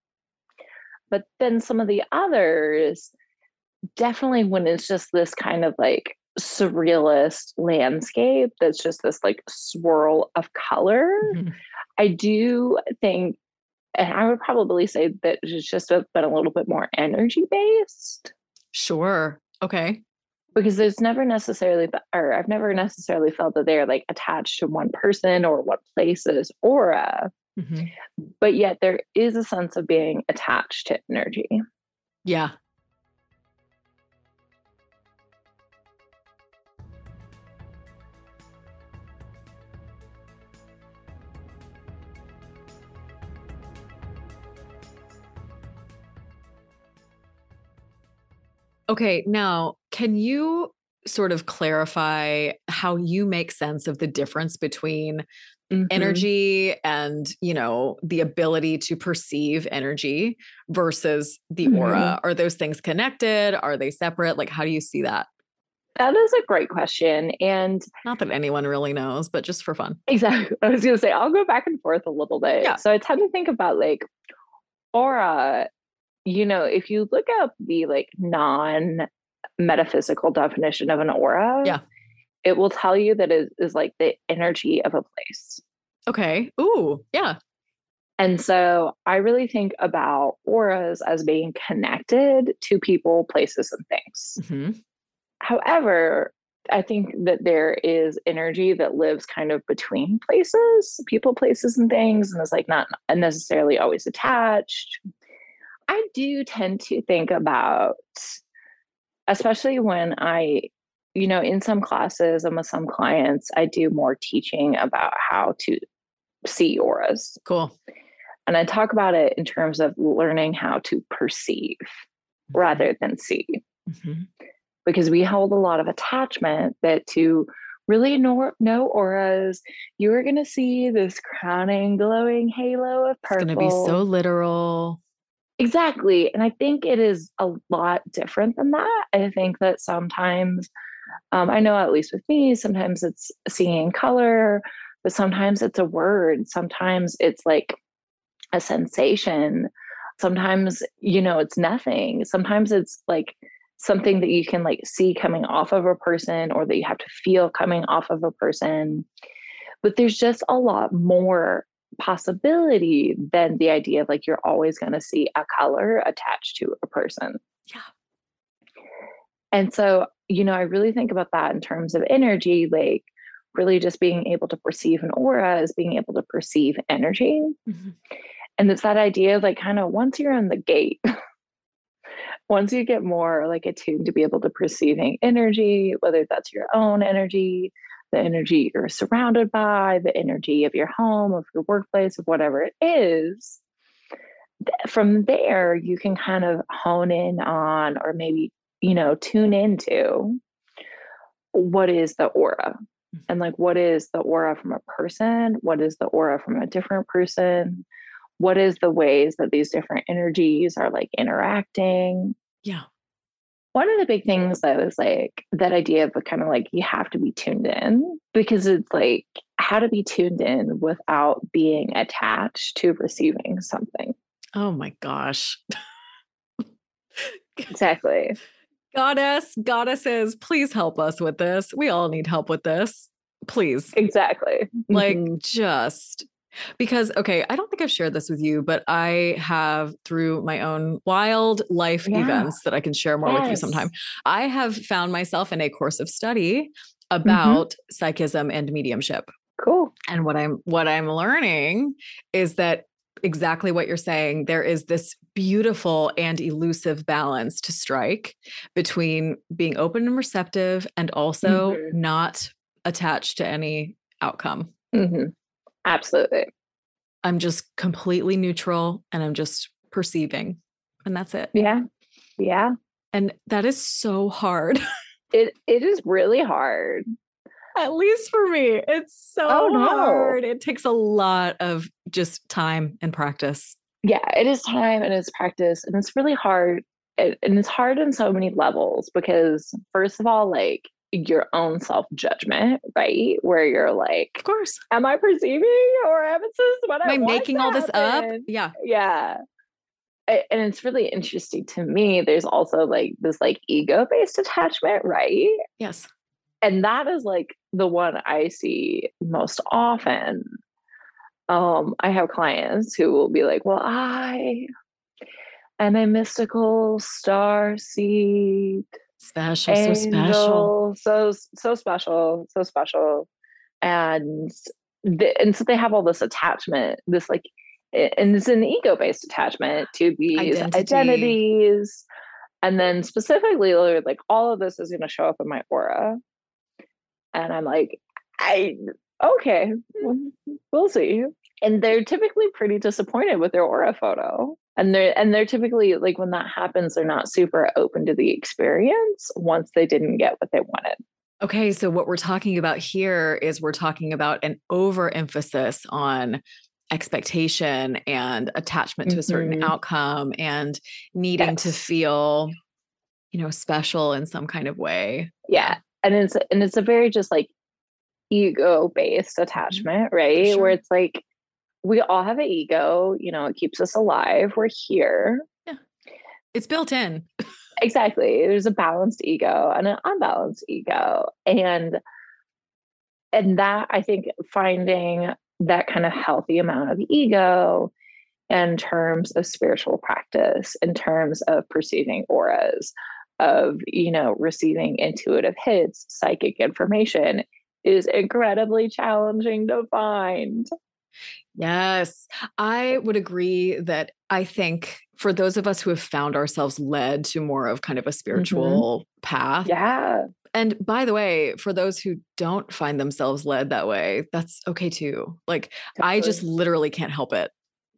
But then some of the others definitely when it's just this kind of like surrealist landscape that's just this like swirl of color. Mhm. I do think, and I would probably say that it's just a- been a little bit more energy based Sure. Okay. because there's never necessarily, or I've never necessarily felt that they're like attached to one person or one place's aura, Mhm. but yet there is a sense of being attached to energy. Yeah. Okay, now can you sort of clarify how you make sense of the difference between Mhm. energy and you know the ability to perceive energy versus the Mhm. aura are those things connected are they separate like how do you see that That is a great question. And not that anyone really knows but just for fun exactly, I was going to say, I'll go back and forth a little bit. Yeah. So I tend to think about like aura, you know, if you look up the like non metaphysical definition of an aura, Yeah. it will tell you that it is like the energy of a place. okay ooh yeah And so I really think about auras as being connected to people, places, and things. Mhm. However, I think that there is energy that lives kind of between places, people, places, and things, and is like not necessarily always attached. I do tend to think about, especially when I, you know, in some classes and with some clients, I do more teaching about how to see auras. cool And I talk about it in terms of learning how to perceive rather than see Mhm. because we hold a lot of attachment that to really know, know auras, you are going to see this crowning, glowing halo of purple. it's gonna be so literal Exactly. And I think it is a lot different than that. I think that sometimes, um, I know at least with me, sometimes it's seeing color, but sometimes it's a word. Sometimes it's like a sensation. Sometimes, you know, it's nothing. Sometimes it's like something that you can like see coming off of a person or that you have to feel coming off of a person. But there's just a lot more possibility than the idea of like you're always going to see a color attached to a person. Yeah. And so, you know, I really think about that in terms of energy, like really just being able to perceive an aura is being able to perceive energy. Mhm. And it's that idea of like kind of once you're in the gate, <laughs> once you get more like attuned to be able to perceiving energy, whether that's your own energy, the energy you're surrounded by, the energy of your home, of your workplace, of whatever it is, from there, you can kind of hone in on, or maybe, you know, tune into what is the aura mm-hmm. and like what is the aura from a person? What is the aura from a different person? What is the ways that these different energies are like interacting? Yeah one of the big things that was like that idea of kind of like you have to be tuned in because it's like how to be tuned in without being attached to receiving something. Oh my gosh. <laughs> exactly. Goddess, goddesses, please help us with this. We all need help with this. Please. Exactly. Like mm-hmm. just because, okay, I don't think I've shared this with you, but I have through my own wild life yeah. events that I can share more yes. with you sometime. I have found myself in a course of study mm-hmm. about mm-hmm. psychism and mediumship. Cool. And what I'm what I'm learning is that exactly what you're saying. There is this beautiful and elusive balance to strike between being open and receptive and also mm-hmm. not attached to any outcome. Mm-hmm. Absolutely. I'm just completely neutral and I'm just perceiving. And that's it. Yeah. Yeah. And that is so hard. <laughs> it it is really hard. At least for me. It's oh, so oh, no. hard. It takes a lot of just time and practice. Yeah, it is time and it's practice. And it's really hard. It, and it's hard on so many levels because, first of all, like your own self judgment, right? Where you're like, of course, am I perceiving or am am I making all this up? Yeah, yeah. And it's really interesting to me. There's also like this like ego based attachment, right? Yes. And that is like the one I see most often. Um, I have clients who will be like, well, I am a mystical star seed Special, Angel, so special. So oh, so special, so special. And the, and so they have all this attachment, this like and it's an ego-based attachment to these Identity. identities. And then specifically like all of this is going to show up in my aura. And I'm like, I okay, mm. we'll see. And they're typically pretty disappointed with their aura photo and they're and they're typically like when that happens they're not super open to the experience once they didn't get what they wanted okay so what we're talking about here is we're talking about an overemphasis on expectation and attachment to a certain mm-hmm. outcome and needing yes. to feel you know special in some kind of way yeah and it's and it's a very just like ego based mm-hmm. attachment right sure. where it's like we all have an ego, you know, it keeps us alive. We're here. Yeah. It's built in. exactly. There's a balanced ego and an unbalanced ego. And and that I think finding that kind of healthy amount of ego in terms of spiritual practice, in terms of perceiving auras, of you know, receiving intuitive hits, psychic information is incredibly challenging to find. Yes, I would agree that I think for those of us who have found ourselves led to more of kind of a mm-hmm. spiritual mm-hmm. path. Yeah. And by the way, for those who don't find themselves led that way, that's okay too. Like, I just literally can't help it.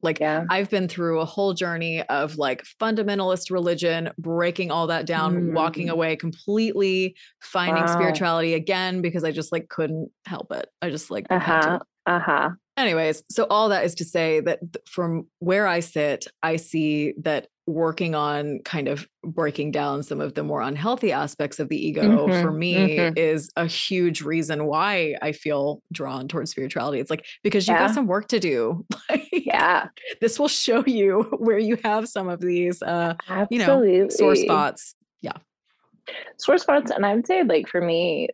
Like, yeah. I've been through a whole journey of like fundamentalist religion, breaking all that down, mm. walking away completely, finding wow. spirituality again because I just like couldn't help it. I just like, uh huh. Uh huh. Anyways, so all that is to say that from where I sit, I see that working on kind of breaking down some of the more unhealthy aspects of the ego mm-hmm, for me mm-hmm. is a huge reason why I feel drawn towards spirituality. It's like because you've yeah. got some work to do. <laughs> like, yeah. This will show you <laughs> where you have some of these uh Absolutely. you know sore spots. Yeah. Sore spots and I would say like for me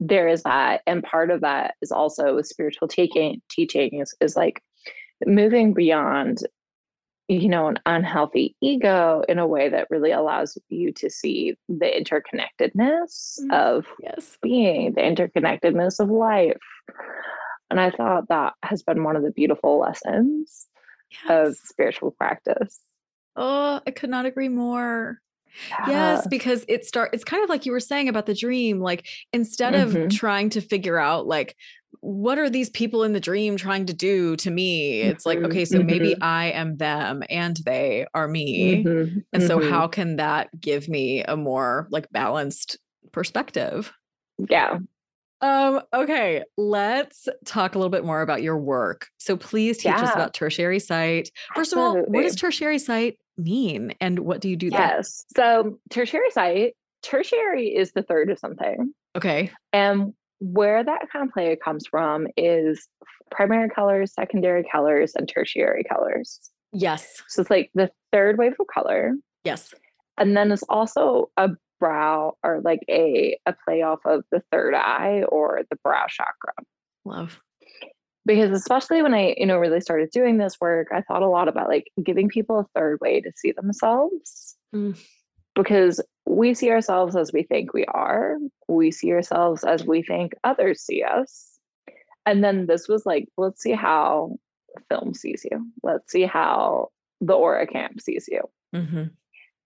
there is that and part of that is also with spiritual taking teaching is, is like moving beyond you know an unhealthy ego in a way that really allows you to see the interconnectedness mm-hmm. of yes being the interconnectedness of life and i thought that has been one of the beautiful lessons yes. of spiritual practice oh i could not agree more Yes, because it start it's kind of like you were saying about the dream. Like instead of Mhm. trying to figure out like what are these people in the dream trying to do to me? It's like, Mhm, okay, so maybe mhm. I am them and they are me. Mhm, And so mhm. how can that give me a more like balanced perspective? Yeah. Um, okay, let's talk a little bit more about your work. So please teach us about Tertiary Sight. First of all, what is Tertiary Sight mean and what do you do there? Yes. So Tertiary Sight, tertiary is the third of something. Okay. And where that kind of play comes from is primary colors, secondary colors, and tertiary colors. Yes. So it's like the third wave of color. Yes. And then it's also a brow or like a a play off of the third eye or the brow chakra. Love. Because especially when I, you know, really started doing this work, I thought a lot about like giving people a third way to see themselves. Mm. Because we see ourselves as we think we are. We see ourselves as we think others see us. And then this was like, let's see how film sees you. Let's see how the aura camp sees you. Mhm.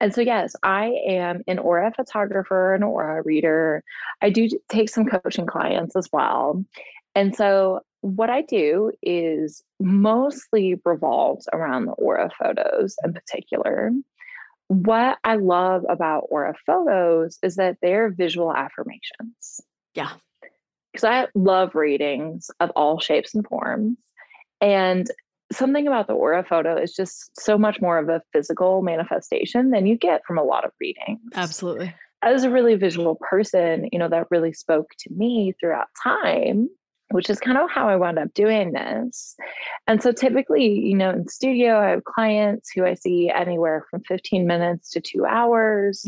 And so, yes, I am an aura photographer, an aura reader. I do take some coaching clients as well. And so, what I do is mostly revolves around the aura photos in particular. What I love about aura photos is that they're visual affirmations. Yeah. Because I love readings of all shapes and forms. And something about the aura photo is just so much more of a physical manifestation than you get from a lot of readings. Absolutely. As a really visual person, you know, that really spoke to me throughout time, which is kind of how I wound up doing this. And so typically, you know, in studio, I have clients who I see anywhere from 15 minutes to two hours.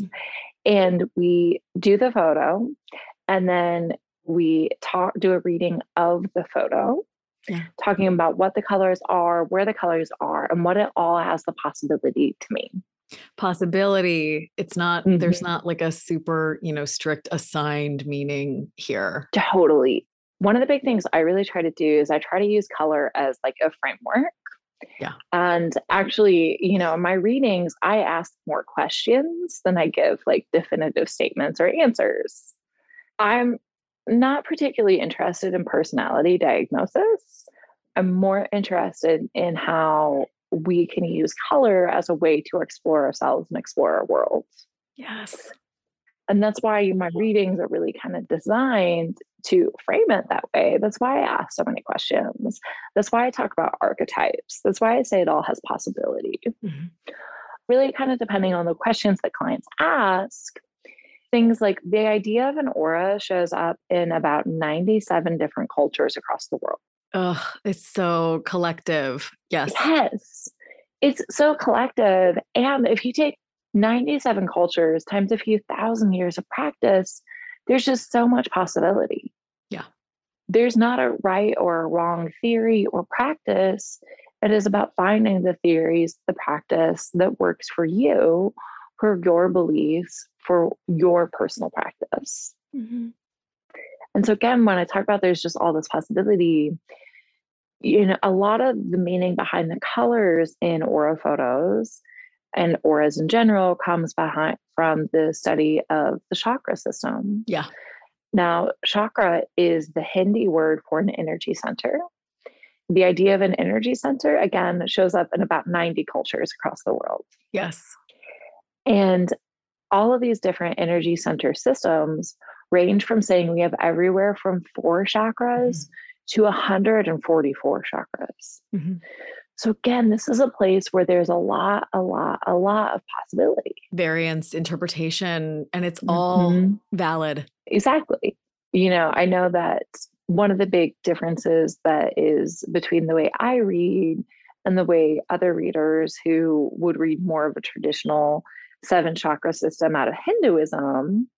And we do the photo and then we talk do a reading of the photo Yeah. talking about what the colors are where the colors are and what it all has the possibility to mean Possibility. It's not, there's Mhm. not like a super, you know, strict assigned meaning here. totally one of the big things i really try to do is i try to use color as like a framework Yeah. and actually you know in my readings i ask more questions than i give like definitive statements or answers i'm not particularly interested in personality diagnosis i'm more interested in how we can use color as a way to explore ourselves and explore our world Yes. And that's why my readings are really kind of designed to frame it that way. That's why I ask so many questions. That's why I talk about archetypes. That's why I say it all has possibility. Mhm. Really, kind of depending on the questions that clients ask, things like the idea of an aura shows up in about 97 different cultures across the world. Ugh, it's so collective. Yes. Yes, it's so collective. And if you take 97 cultures times a few thousand years of practice, there's just so much possibility. Yeah. There's not a right or a wrong theory or practice. It is about finding the theories, the practice that works for you, for your beliefs, for your personal practice. Mhm. And so again, when I talk about there's just all this possibility, you know, a lot of the meaning behind the colors in aura photos and auras in general comes behind from the study of the chakra system. Yeah. Now, chakra is the Hindi word for an energy center. The idea of an energy center, again, shows up in about 90 cultures across the world. Yes. And all of these different energy center systems range from saying we have everywhere from four chakras to 144 chakras. Mhm. So, again, this is a place where there's a lot, a lot, a lot of possibility. Variance, interpretation, and it's all Mhm. valid. Exactly. You know, I know that one of the big differences that is between the way I read and the way other readers who would read more of a traditional seven chakra system out of Hinduism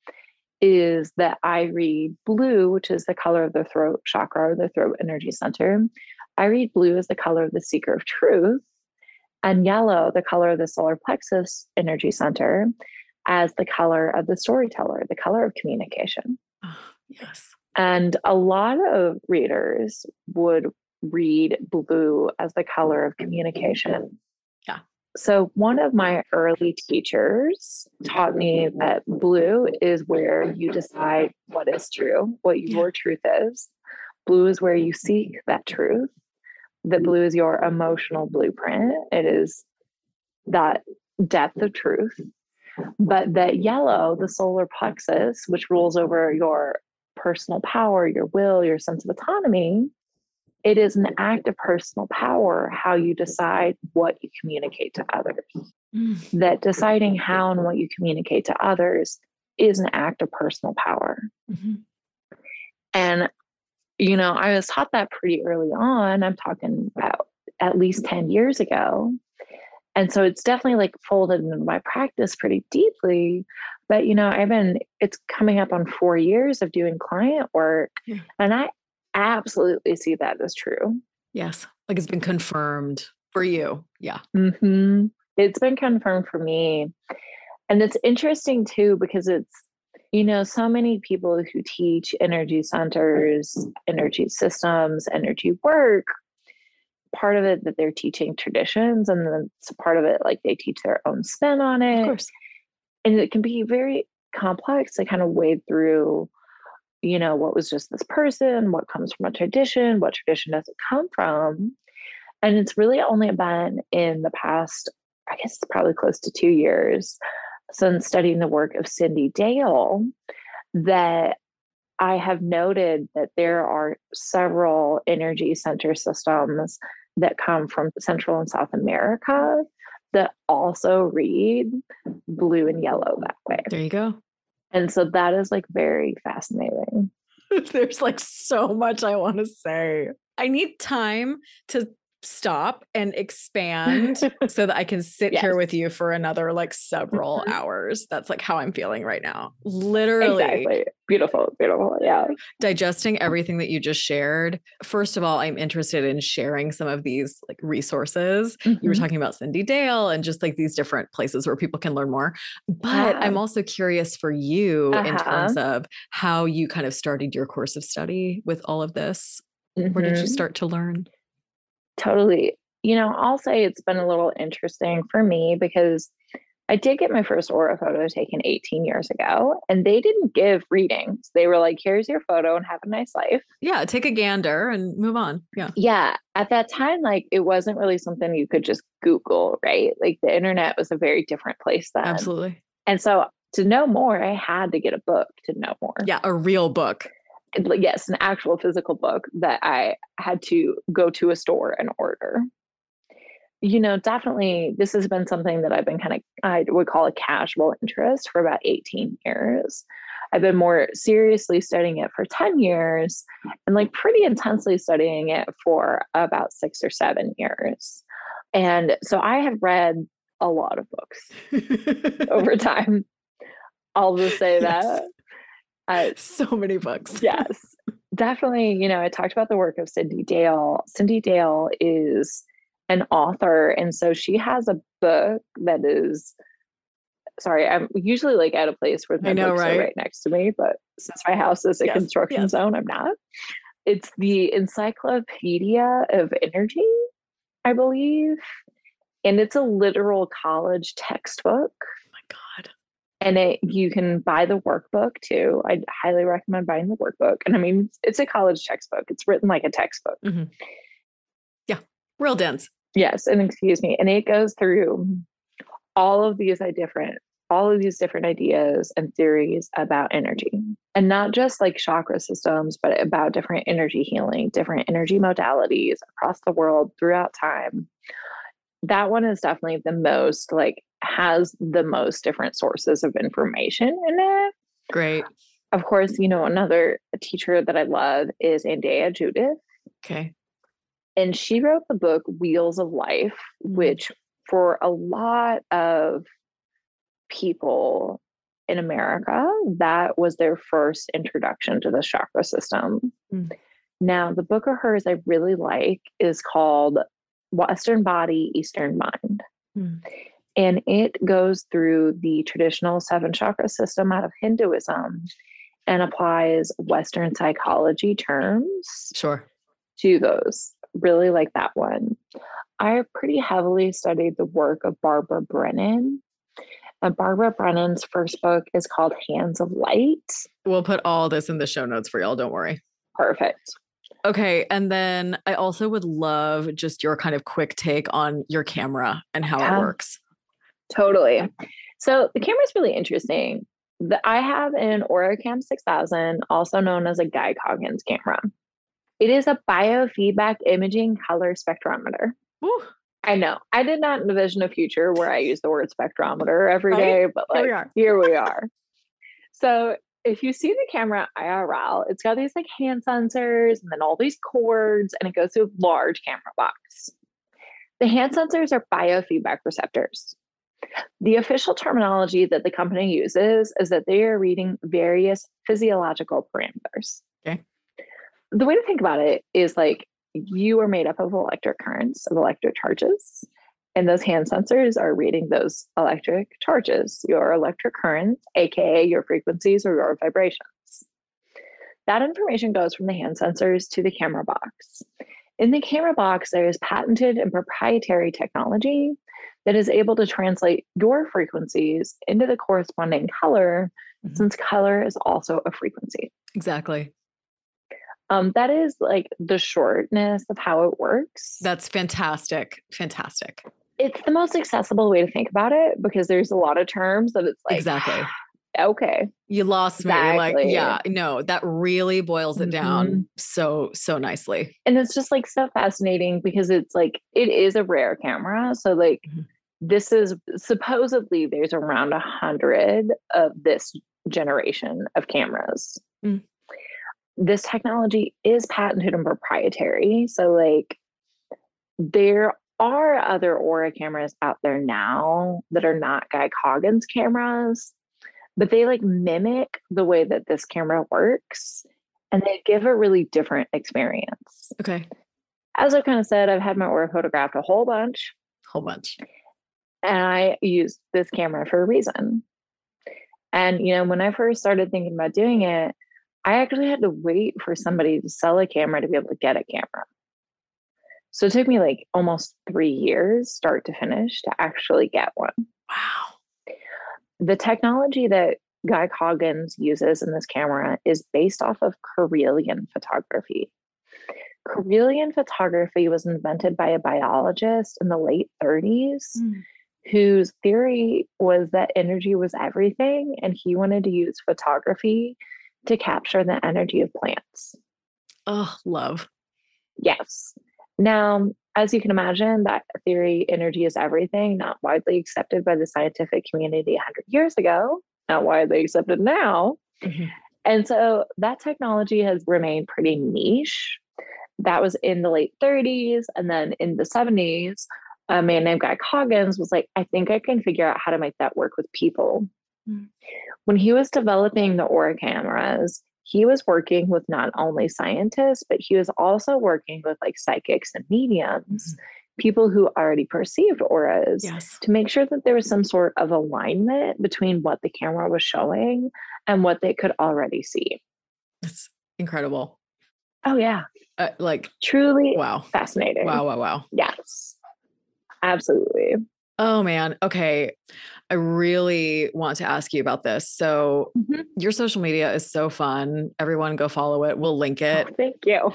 is that I read blue, which is the color of the throat chakra or the throat energy center. I read blue as the color of the seeker of truth, and yellow, the color of the solar plexus energy center, as the color of the storyteller, the color of communication. Oh, yes. And a lot of readers would read blue as the color of communication. Yeah. So, one of my early teachers taught me that blue is where you decide what is true, what your truth is. Blue is where you seek that truth. That blue is your emotional blueprint. It is that depth of truth. But that yellow, the solar plexus, which rules over your personal power, your will, your sense of autonomy, it is an act of personal power how you decide what you communicate to others. Mm. That deciding how and what you communicate to others is an act of personal power. Mm-hmm. And, you know, I was taught that pretty early on. I'm talking about at least 10 years ago. And so it's definitely like folded into my practice pretty deeply. But, you know, I've been, it's coming up on four years of doing client work. Yeah. And I absolutely see that as true. Yes. Like it's been confirmed for you. Yeah. Mm-hmm. It's been confirmed for me. And it's interesting too, because it's, you know, so many people who teach energy centers, energy systems, energy work, part of it that they're teaching traditions, and then it's part of it like they teach their own spin on it. Of course. And it can be very complex to kind of wade through you know, what was just this person, what comes from a tradition, what tradition does it come from? And it's really only been in the past, I guess it's probably close to two years since studying the work of Cyndi Dale that I have noted that there are several energy center systems that come from Central and South America that also read blue and yellow that way. There you go. And so that is like very fascinating. <laughs> There's like so much I want to say. I need time to stop and expand <laughs> so that I can sit yes. here with you for another like several mm-hmm. hours. That's like how I'm feeling right now. Literally. Exactly. Beautiful, beautiful. Yeah. Digesting everything that you just shared. First of all, I'm interested in sharing some of these like resources. Mm-hmm. You were mm-hmm. talking about Cyndi Dale and just like these different places where people can learn more. But I'm also curious for you uh-huh. in terms of how you kind of started your course of study with all of this. Mm-hmm. Where did you mm-hmm. start to learn? Totally. You know, I'll say it's been a little interesting for me because I did get my first aura photo taken 18 years ago, and they didn't give readings. They were like, here's your photo and have a nice life. Yeah, take a gander and move on. Yeah. Yeah. At that time, like it wasn't really something you could just Google, right? Like the internet was a very different place then. Absolutely. And so to know more, I had to get a book to know more. Yeah, a real book yes, an actual physical book that I had to go to a store and order. You know, definitely this has been something that I've been kind of, I would call a casual interest for about 18 years. I've been more seriously studying it for 10 years and like pretty intensely studying it for about six or seven years. And so I have read a lot of books <laughs> over time. I'll just say that. Uh, <laughs> so many books. <laughs> yes, definitely. You know, I talked about the work of Cyndi Dale. Cyndi Dale is an author, and so she has a book that is. Sorry, I'm usually like at a place where my know, books right? are right next to me, but since my house is a yes, construction yes. zone, I'm not. It's the Encyclopedia of Energy, I believe, and it's a literal college textbook and it you can buy the workbook too. I highly recommend buying the workbook. And i mean it's a college textbook. It's written like a textbook. Mm-hmm. yeah real dense. Yes and excuse me and it goes through all of these different all of these different ideas and theories about energy. And not just like chakra systems but about different energy healing different energy modalities across the world throughout time. That one is definitely the most like has the most different sources of information in it. Great. Of course, you know, another teacher that I love is Anodea Judith. Okay. And she wrote the book Wheels of Life, mm-hmm. which for a lot of people in America, that was their first introduction to the chakra system. Mm. Now, the book of hers I really like is called Western Body, Eastern Mind. Mm. And it goes through the traditional seven chakra system out of Hinduism and applies Western psychology terms sure. to those. Really like that one. I pretty heavily studied the work of Barbara Brennan. And Barbara Brennan's first book is called Hands of Light. We'll put all this in the show notes for y'all. Don't worry. Perfect. Okay. And then I also would love just your kind of quick take on your camera and how yeah, it works. Totally. So the camera is really interesting. The, I have an Auracam 6000, also known as a Guy Coggins camera. It is a biofeedback imaging color spectrometer. Ooh. I know. I did not envision a future where I use the word spectrometer every right? day, but like here we are. Here we <laughs> are. so if you see the camera IRL, it's got these like hand sensors and then all these cords, and it goes to a large camera box. The hand sensors are biofeedback receptors. The official terminology that the company uses is that they are reading various physiological parameters. Okay. The way to think about it is like you are made up of electric currents, of electric charges, and those hand sensors are reading those electric charges, your electric currents, AKA your frequencies or your vibrations. That information goes from the hand sensors to the camera box. In the camera box, there is patented and proprietary technology that is able to translate your frequencies into the corresponding color, mm-hmm. since color is also a frequency. Exactly. Um, that is like the shortness of how it works. That's fantastic. Fantastic. It's the most accessible way to think about it because there's a lot of terms that it's like exactly <gasps> okay you lost exactly. me like yeah no that really boils it mm-hmm. down so so nicely and it's just like so fascinating because it's like it is a rare camera so like mm-hmm. this is supposedly there's around a hundred of this generation of cameras mm this technology is patented and proprietary. So, like, there are other Aura cameras out there now that are not Guy Coggins cameras, but they like mimic the way that this camera works and they give a really different experience. Okay. As I kind of said, I've had my Aura photographed a whole bunch. Whole bunch. And I used this camera for a reason. And, you know, when I first started thinking about doing it, I actually had to wait for somebody to sell a camera to be able to get a camera. So it took me like almost three years, start to finish, to actually get one. Wow. The technology that Guy Coggins uses in this camera is based off of Kirlian photography. Kirlian photography was invented by a biologist in the late 30s mm. whose theory was that energy was everything, and he wanted to use photography to capture the energy of plants. Oh, love. Yes. Now, as you can imagine, that theory, energy is everything, not widely accepted by the scientific community 100 years ago, not widely accepted now. Mm-hmm. And so that technology has remained pretty niche. That was in the late 30s. And then in the 70s, a man named Guy Coggins was like, I think I can figure out how to make that work with people. Mm. When he was developing the Aura cameras, he was working with not only scientists, but he was also working with like psychics and mediums, mm-hmm. people who already perceived auras, yes. to make sure that there was some sort of alignment between what the camera was showing and what they could already see. It's incredible. Oh, yeah. Uh, like, truly wow. fascinating. Wow, wow, wow. Yes, absolutely. Oh man. Okay. I really want to ask you about this. So, mm-hmm. your social media is so fun. Everyone go follow it. We'll link it. Oh, thank you.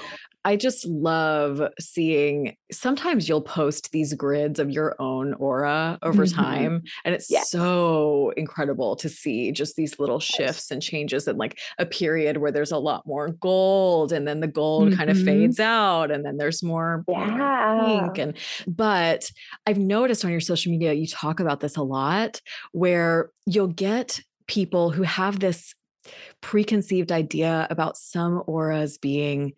I just love seeing sometimes you'll post these grids of your own aura over mm-hmm. time. And it's so incredible to see just these little shifts and changes in like a period where there's a lot more gold and then the gold mm-hmm. kind of fades out and then there's more yeah. pink. And but I've noticed on your social media, you talk about this a lot where you'll get people who have this preconceived idea about some auras being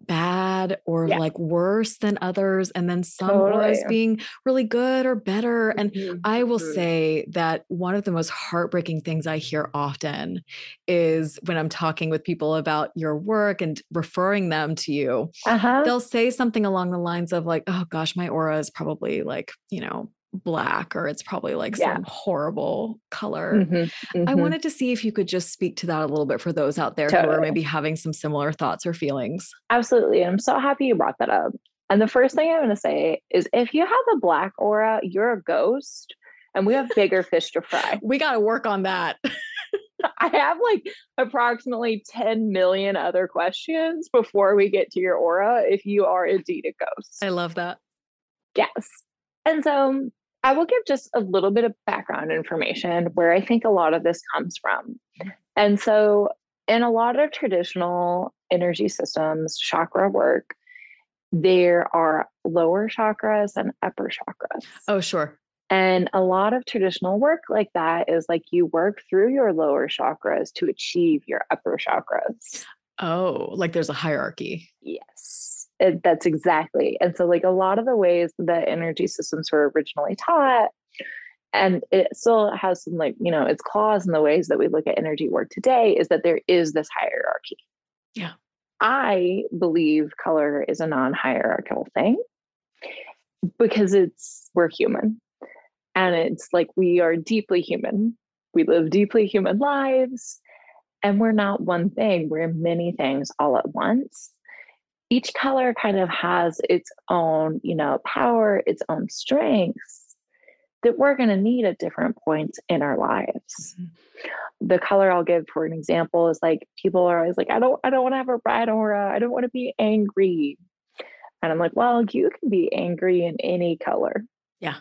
bad or yeah. like worse than others and then some totally. being really good or better and mm-hmm. i will mm-hmm. say that one of the most heartbreaking things i hear often is when i'm talking with people about your work and referring them to you uh-huh. they'll say something along the lines of like oh gosh my aura is probably like you know black or it's probably like yeah. some horrible color. Mm-hmm, mm-hmm. I wanted to see if you could just speak to that a little bit for those out there totally. who are maybe having some similar thoughts or feelings. Absolutely. I'm so happy you brought that up. And the first thing I'm going to say is if you have a black aura, you're a ghost and we have bigger fish to fry. <laughs> We got to work on that. <laughs> I have like approximately 10 million other questions before we get to your aura if you are indeed a ghost. I love that. Yes. And so I will give just a little bit of background information where I think a lot of this comes from. Mm-hmm. And so, in a lot of traditional energy systems, chakra work, there are lower chakras and upper chakras. Oh, sure. And a lot of traditional work like that is like you work through your lower chakras to achieve your upper chakras. Oh, like there's a hierarchy. Yes, it, that's exactly. And so, like a lot of the ways that energy systems were originally taught, and it still has some, like, you know, its claws in the ways that we look at energy work today, is that there is this hierarchy. Yeah. I believe color is a non hierarchical thing because it's, we're human and it's like we are deeply human. We live deeply human lives. And we're not one thing, we're many things all at once. Each color kind of has its own, you know, power, its own strengths that we're going to need at different points in our lives. Mm-hmm. The color I'll give for an example is like people are always like, I don't, I don't want to have a red aura. I don't want to be angry. And I'm like, well, you can be angry in any color. Yeah.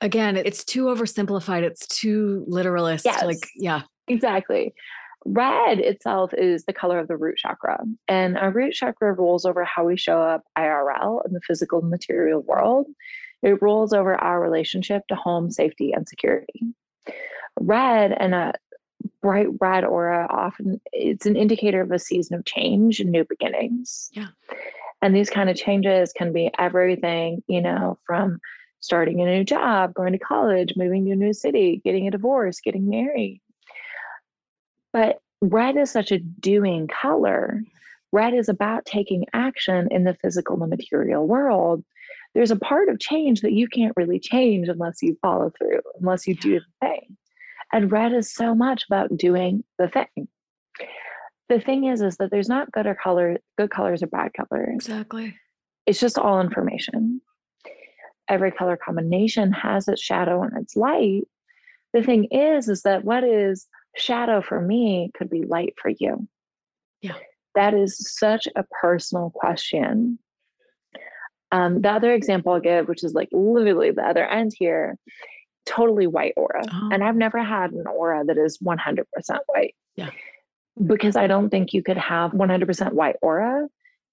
Again, it's too oversimplified. It's too literalist. Yes, like, yeah. Exactly. Red itself is the color of the root chakra. And our root chakra rules over how we show up IRL in the physical material world. It rules over our relationship to home, safety, and security. Red and a bright red aura often it's an indicator of a season of change and new beginnings. Yeah. And these kind of changes can be everything, you know, from starting a new job, going to college, moving to a new city, getting a divorce, getting married. But red is such a doing color. Red is about taking action in the physical and material world. There's a part of change that you can't really change unless you follow through, unless you do the thing. And red is so much about doing the thing. The thing is, is that there's not good or color, good colors or bad colors. Exactly. It's just all information every color combination has its shadow and its light. The thing is, is that what is shadow for me could be light for you. Yeah. That is such a personal question. Um, the other example I'll give, which is like literally the other end here, totally white aura. Oh. And I've never had an aura that is 100% white. Yeah. Because I don't think you could have 100% white aura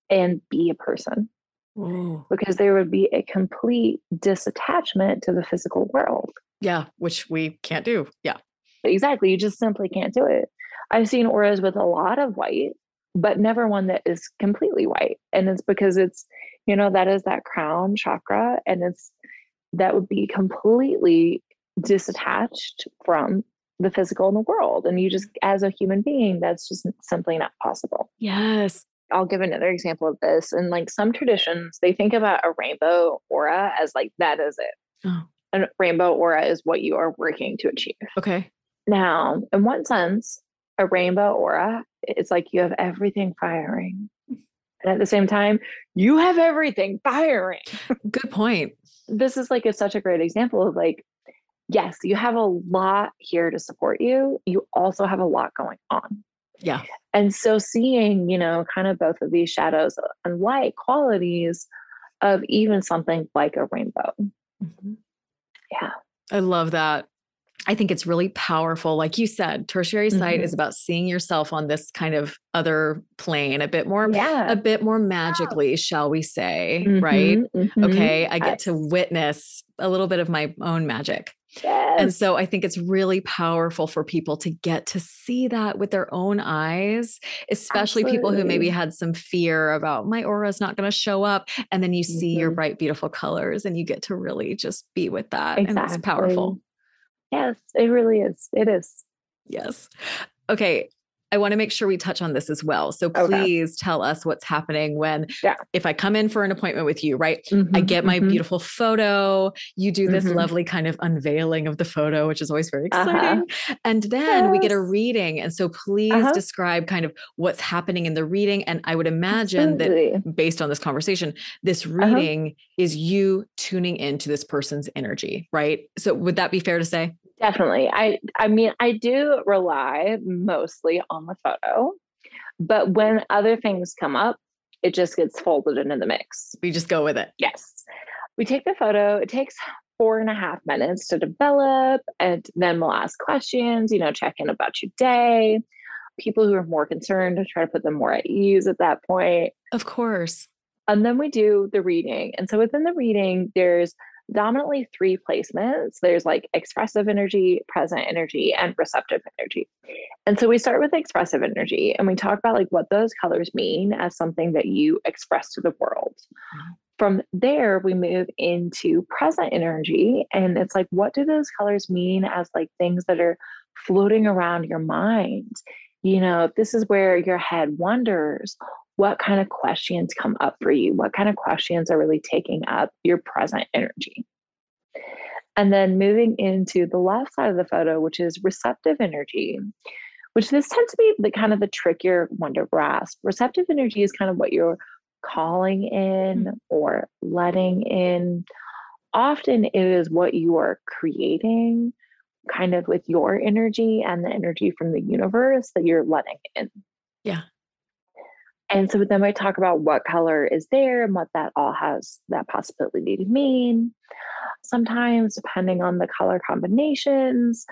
and be a person. Ooh. because there would be a complete disattachment to the physical world. Yeah, which we can't do. Yeah. Exactly. You just simply can't do it. I've seen auras with a lot of white, but never one that is completely white. And it's because it's, you know, that is that crown chakra and it's that would be completely disattached from the physical in the world. And you just, as a human being, that's just simply not possible. Yes. I'll give another example of this. And like some traditions, they think about a rainbow aura as like that is it. Oh. A rainbow aura is what you are working to achieve. Okay. Now, in one sense, a rainbow aura, it's like you have everything firing. And at the same time, you have everything firing. <laughs> Good point. This is like a, such a great example of like, yes, you have a lot here to support you. You also have a lot going on. Yeah. And so seeing, you know, kind of both of these shadows and light qualities of even something like a rainbow. Mm-hmm. Yeah. I love that. I think it's really powerful. Like you said, tertiary sight mm-hmm. is about seeing yourself on this kind of other plane, a bit more, yeah. a bit more magically, shall we say, mm-hmm. right? Mm-hmm. Okay. I get to witness a little bit of my own magic. Yes. And so I think it's really powerful for people to get to see that with their own eyes, especially Absolutely. people who maybe had some fear about my aura is not going to show up. And then you mm-hmm. see your mm-hmm. bright, beautiful colors and you get to really just be with that. Exactly. And it's powerful. Yes, it really is. It is. Yes. Okay. I want to make sure we touch on this as well. So please okay. tell us what's happening when, yeah. if I come in for an appointment with you, right? Mm-hmm, I get my mm-hmm. beautiful photo. You do this mm-hmm. lovely kind of unveiling of the photo, which is always very uh-huh. exciting. Uh-huh. And then yes. we get a reading. And so please uh-huh. describe kind of what's happening in the reading. And I would imagine Absolutely. that based on this conversation, this uh-huh. reading uh-huh. is you tuning into this person's energy, right? So would that be fair to say? Definitely. I I mean, I do rely mostly on the photo, but when other things come up, it just gets folded into the mix. We just go with it. Yes. We take the photo. It takes four and a half minutes to develop, and then we'll ask questions, you know, check in about your day. People who are more concerned, try to put them more at ease at that point. Of course. And then we do the reading. And so within the reading, there's dominantly three placements there's like expressive energy, present energy, and receptive energy. And so we start with expressive energy and we talk about like what those colors mean as something that you express to the world. Mm-hmm. From there, we move into present energy. And it's like, what do those colors mean as like things that are floating around your mind? You know, this is where your head wanders what kind of questions come up for you? What kind of questions are really taking up your present energy? And then moving into the left side of the photo, which is receptive energy, which this tends to be the kind of the trickier one to grasp. Receptive energy is kind of what you're calling in mm-hmm. or letting in. Often it is what you are creating kind of with your energy and the energy from the universe that you're letting in. Yeah. And so then we talk about what color is there and what that all has that possibility to mean. Sometimes, depending on the color combinations,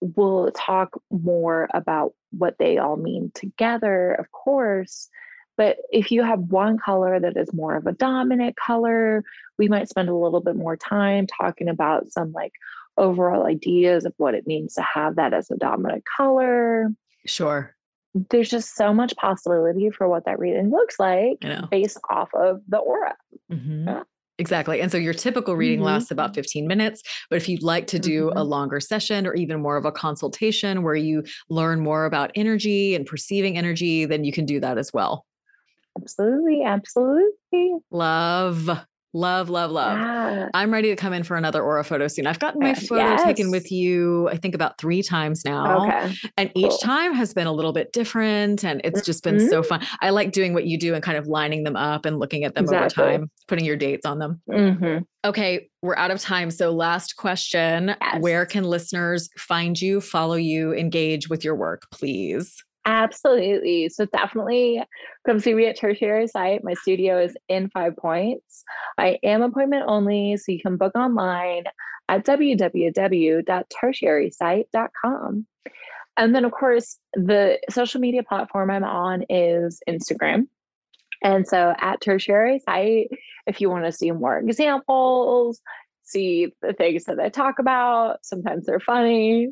we'll talk more about what they all mean together, of course. But if you have one color that is more of a dominant color, we might spend a little bit more time talking about some like overall ideas of what it means to have that as a dominant color. Sure there's just so much possibility for what that reading looks like based off of the aura. Mm-hmm. Yeah. Exactly. And so your typical reading mm-hmm. lasts about 15 minutes. But if you'd like to do mm-hmm. a longer session or even more of a consultation where you learn more about energy and perceiving energy, then you can do that as well. Absolutely. Absolutely. Love. Love, love, love. Yeah. I'm ready to come in for another aura photo soon. I've gotten my photo yes. taken with you, I think about three times now. Okay. And cool. each time has been a little bit different. And it's just been mm-hmm. so fun. I like doing what you do and kind of lining them up and looking at them exactly. over time, putting your dates on them. Mm-hmm. Okay, we're out of time. So, last question yes. Where can listeners find you, follow you, engage with your work, please? Absolutely. So definitely come see me at Tertiary Sight. My studio is in Five Points. I am appointment only, so you can book online at www.tertiarysight.com. And then, of course, the social media platform I'm on is Instagram. And so at Tertiary Sight, if you want to see more examples, see the things that I talk about, sometimes they're funny,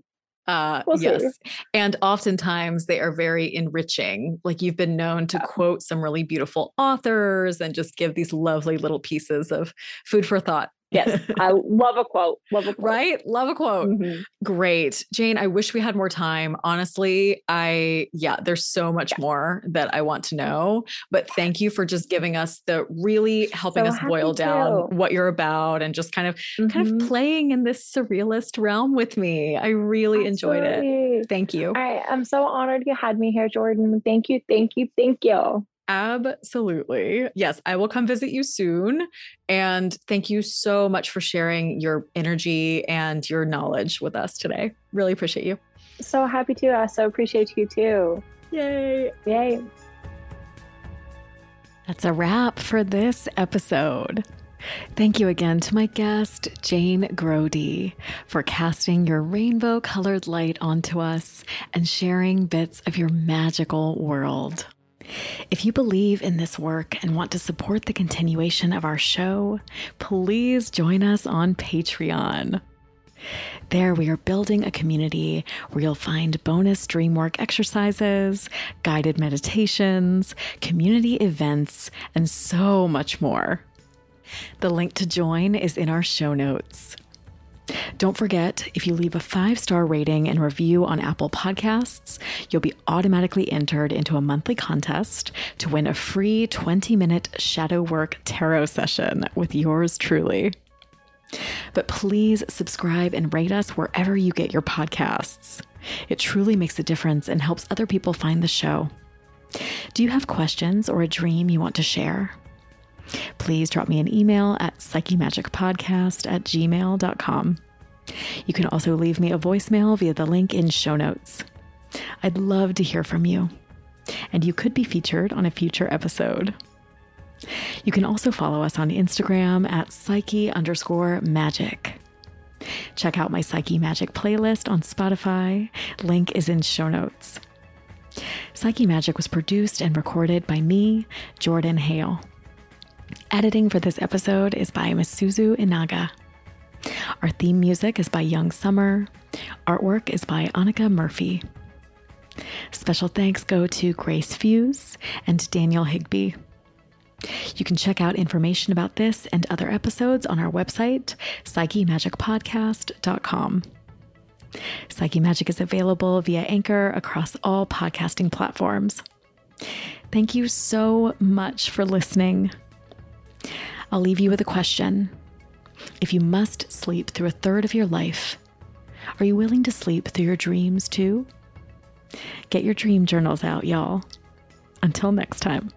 uh, we'll yes. See. And oftentimes they are very enriching. Like you've been known to yeah. quote some really beautiful authors and just give these lovely little pieces of food for thought Yes, I <laughs> love a quote. Love a quote. Right? Love a quote. Mm-hmm. Great. Jane, I wish we had more time. Honestly, I, yeah, there's so much yeah. more that I want to know. But thank you for just giving us the really helping so us boil down what you're about and just kind of mm-hmm. kind of mm-hmm. playing in this surrealist realm with me. I really Absolutely. enjoyed it. Thank you. I am so honored you had me here, Jordan. Thank you. Thank you. Thank you. Absolutely. Yes, I will come visit you soon. And thank you so much for sharing your energy and your knowledge with us today. Really appreciate you. So happy to. I so appreciate you too. Yay. Yay. That's a wrap for this episode. Thank you again to my guest, Jane Grody, for casting your rainbow colored light onto us and sharing bits of your magical world. If you believe in this work and want to support the continuation of our show, please join us on Patreon. There, we are building a community where you'll find bonus dream work exercises, guided meditations, community events, and so much more. The link to join is in our show notes. Don't forget, if you leave a five star rating and review on Apple Podcasts, you'll be automatically entered into a monthly contest to win a free 20 minute shadow work tarot session with yours truly. But please subscribe and rate us wherever you get your podcasts. It truly makes a difference and helps other people find the show. Do you have questions or a dream you want to share? Please drop me an email at psychemagicpodcast at gmail.com. You can also leave me a voicemail via the link in show notes. I'd love to hear from you, and you could be featured on a future episode. You can also follow us on Instagram at psyche underscore magic. Check out my Psyche Magic playlist on Spotify. Link is in show notes. Psyche Magic was produced and recorded by me, Jordan Hale. Editing for this episode is by Masuzu Inaga. Our theme music is by Young Summer. Artwork is by Annika Murphy. Special thanks go to Grace Fuse and Daniel Higby. You can check out information about this and other episodes on our website, psychemagicpodcast.com. Psyche Magic is available via Anchor across all podcasting platforms. Thank you so much for listening. I'll leave you with a question. If you must sleep through a third of your life, are you willing to sleep through your dreams too? Get your dream journals out, y'all. Until next time.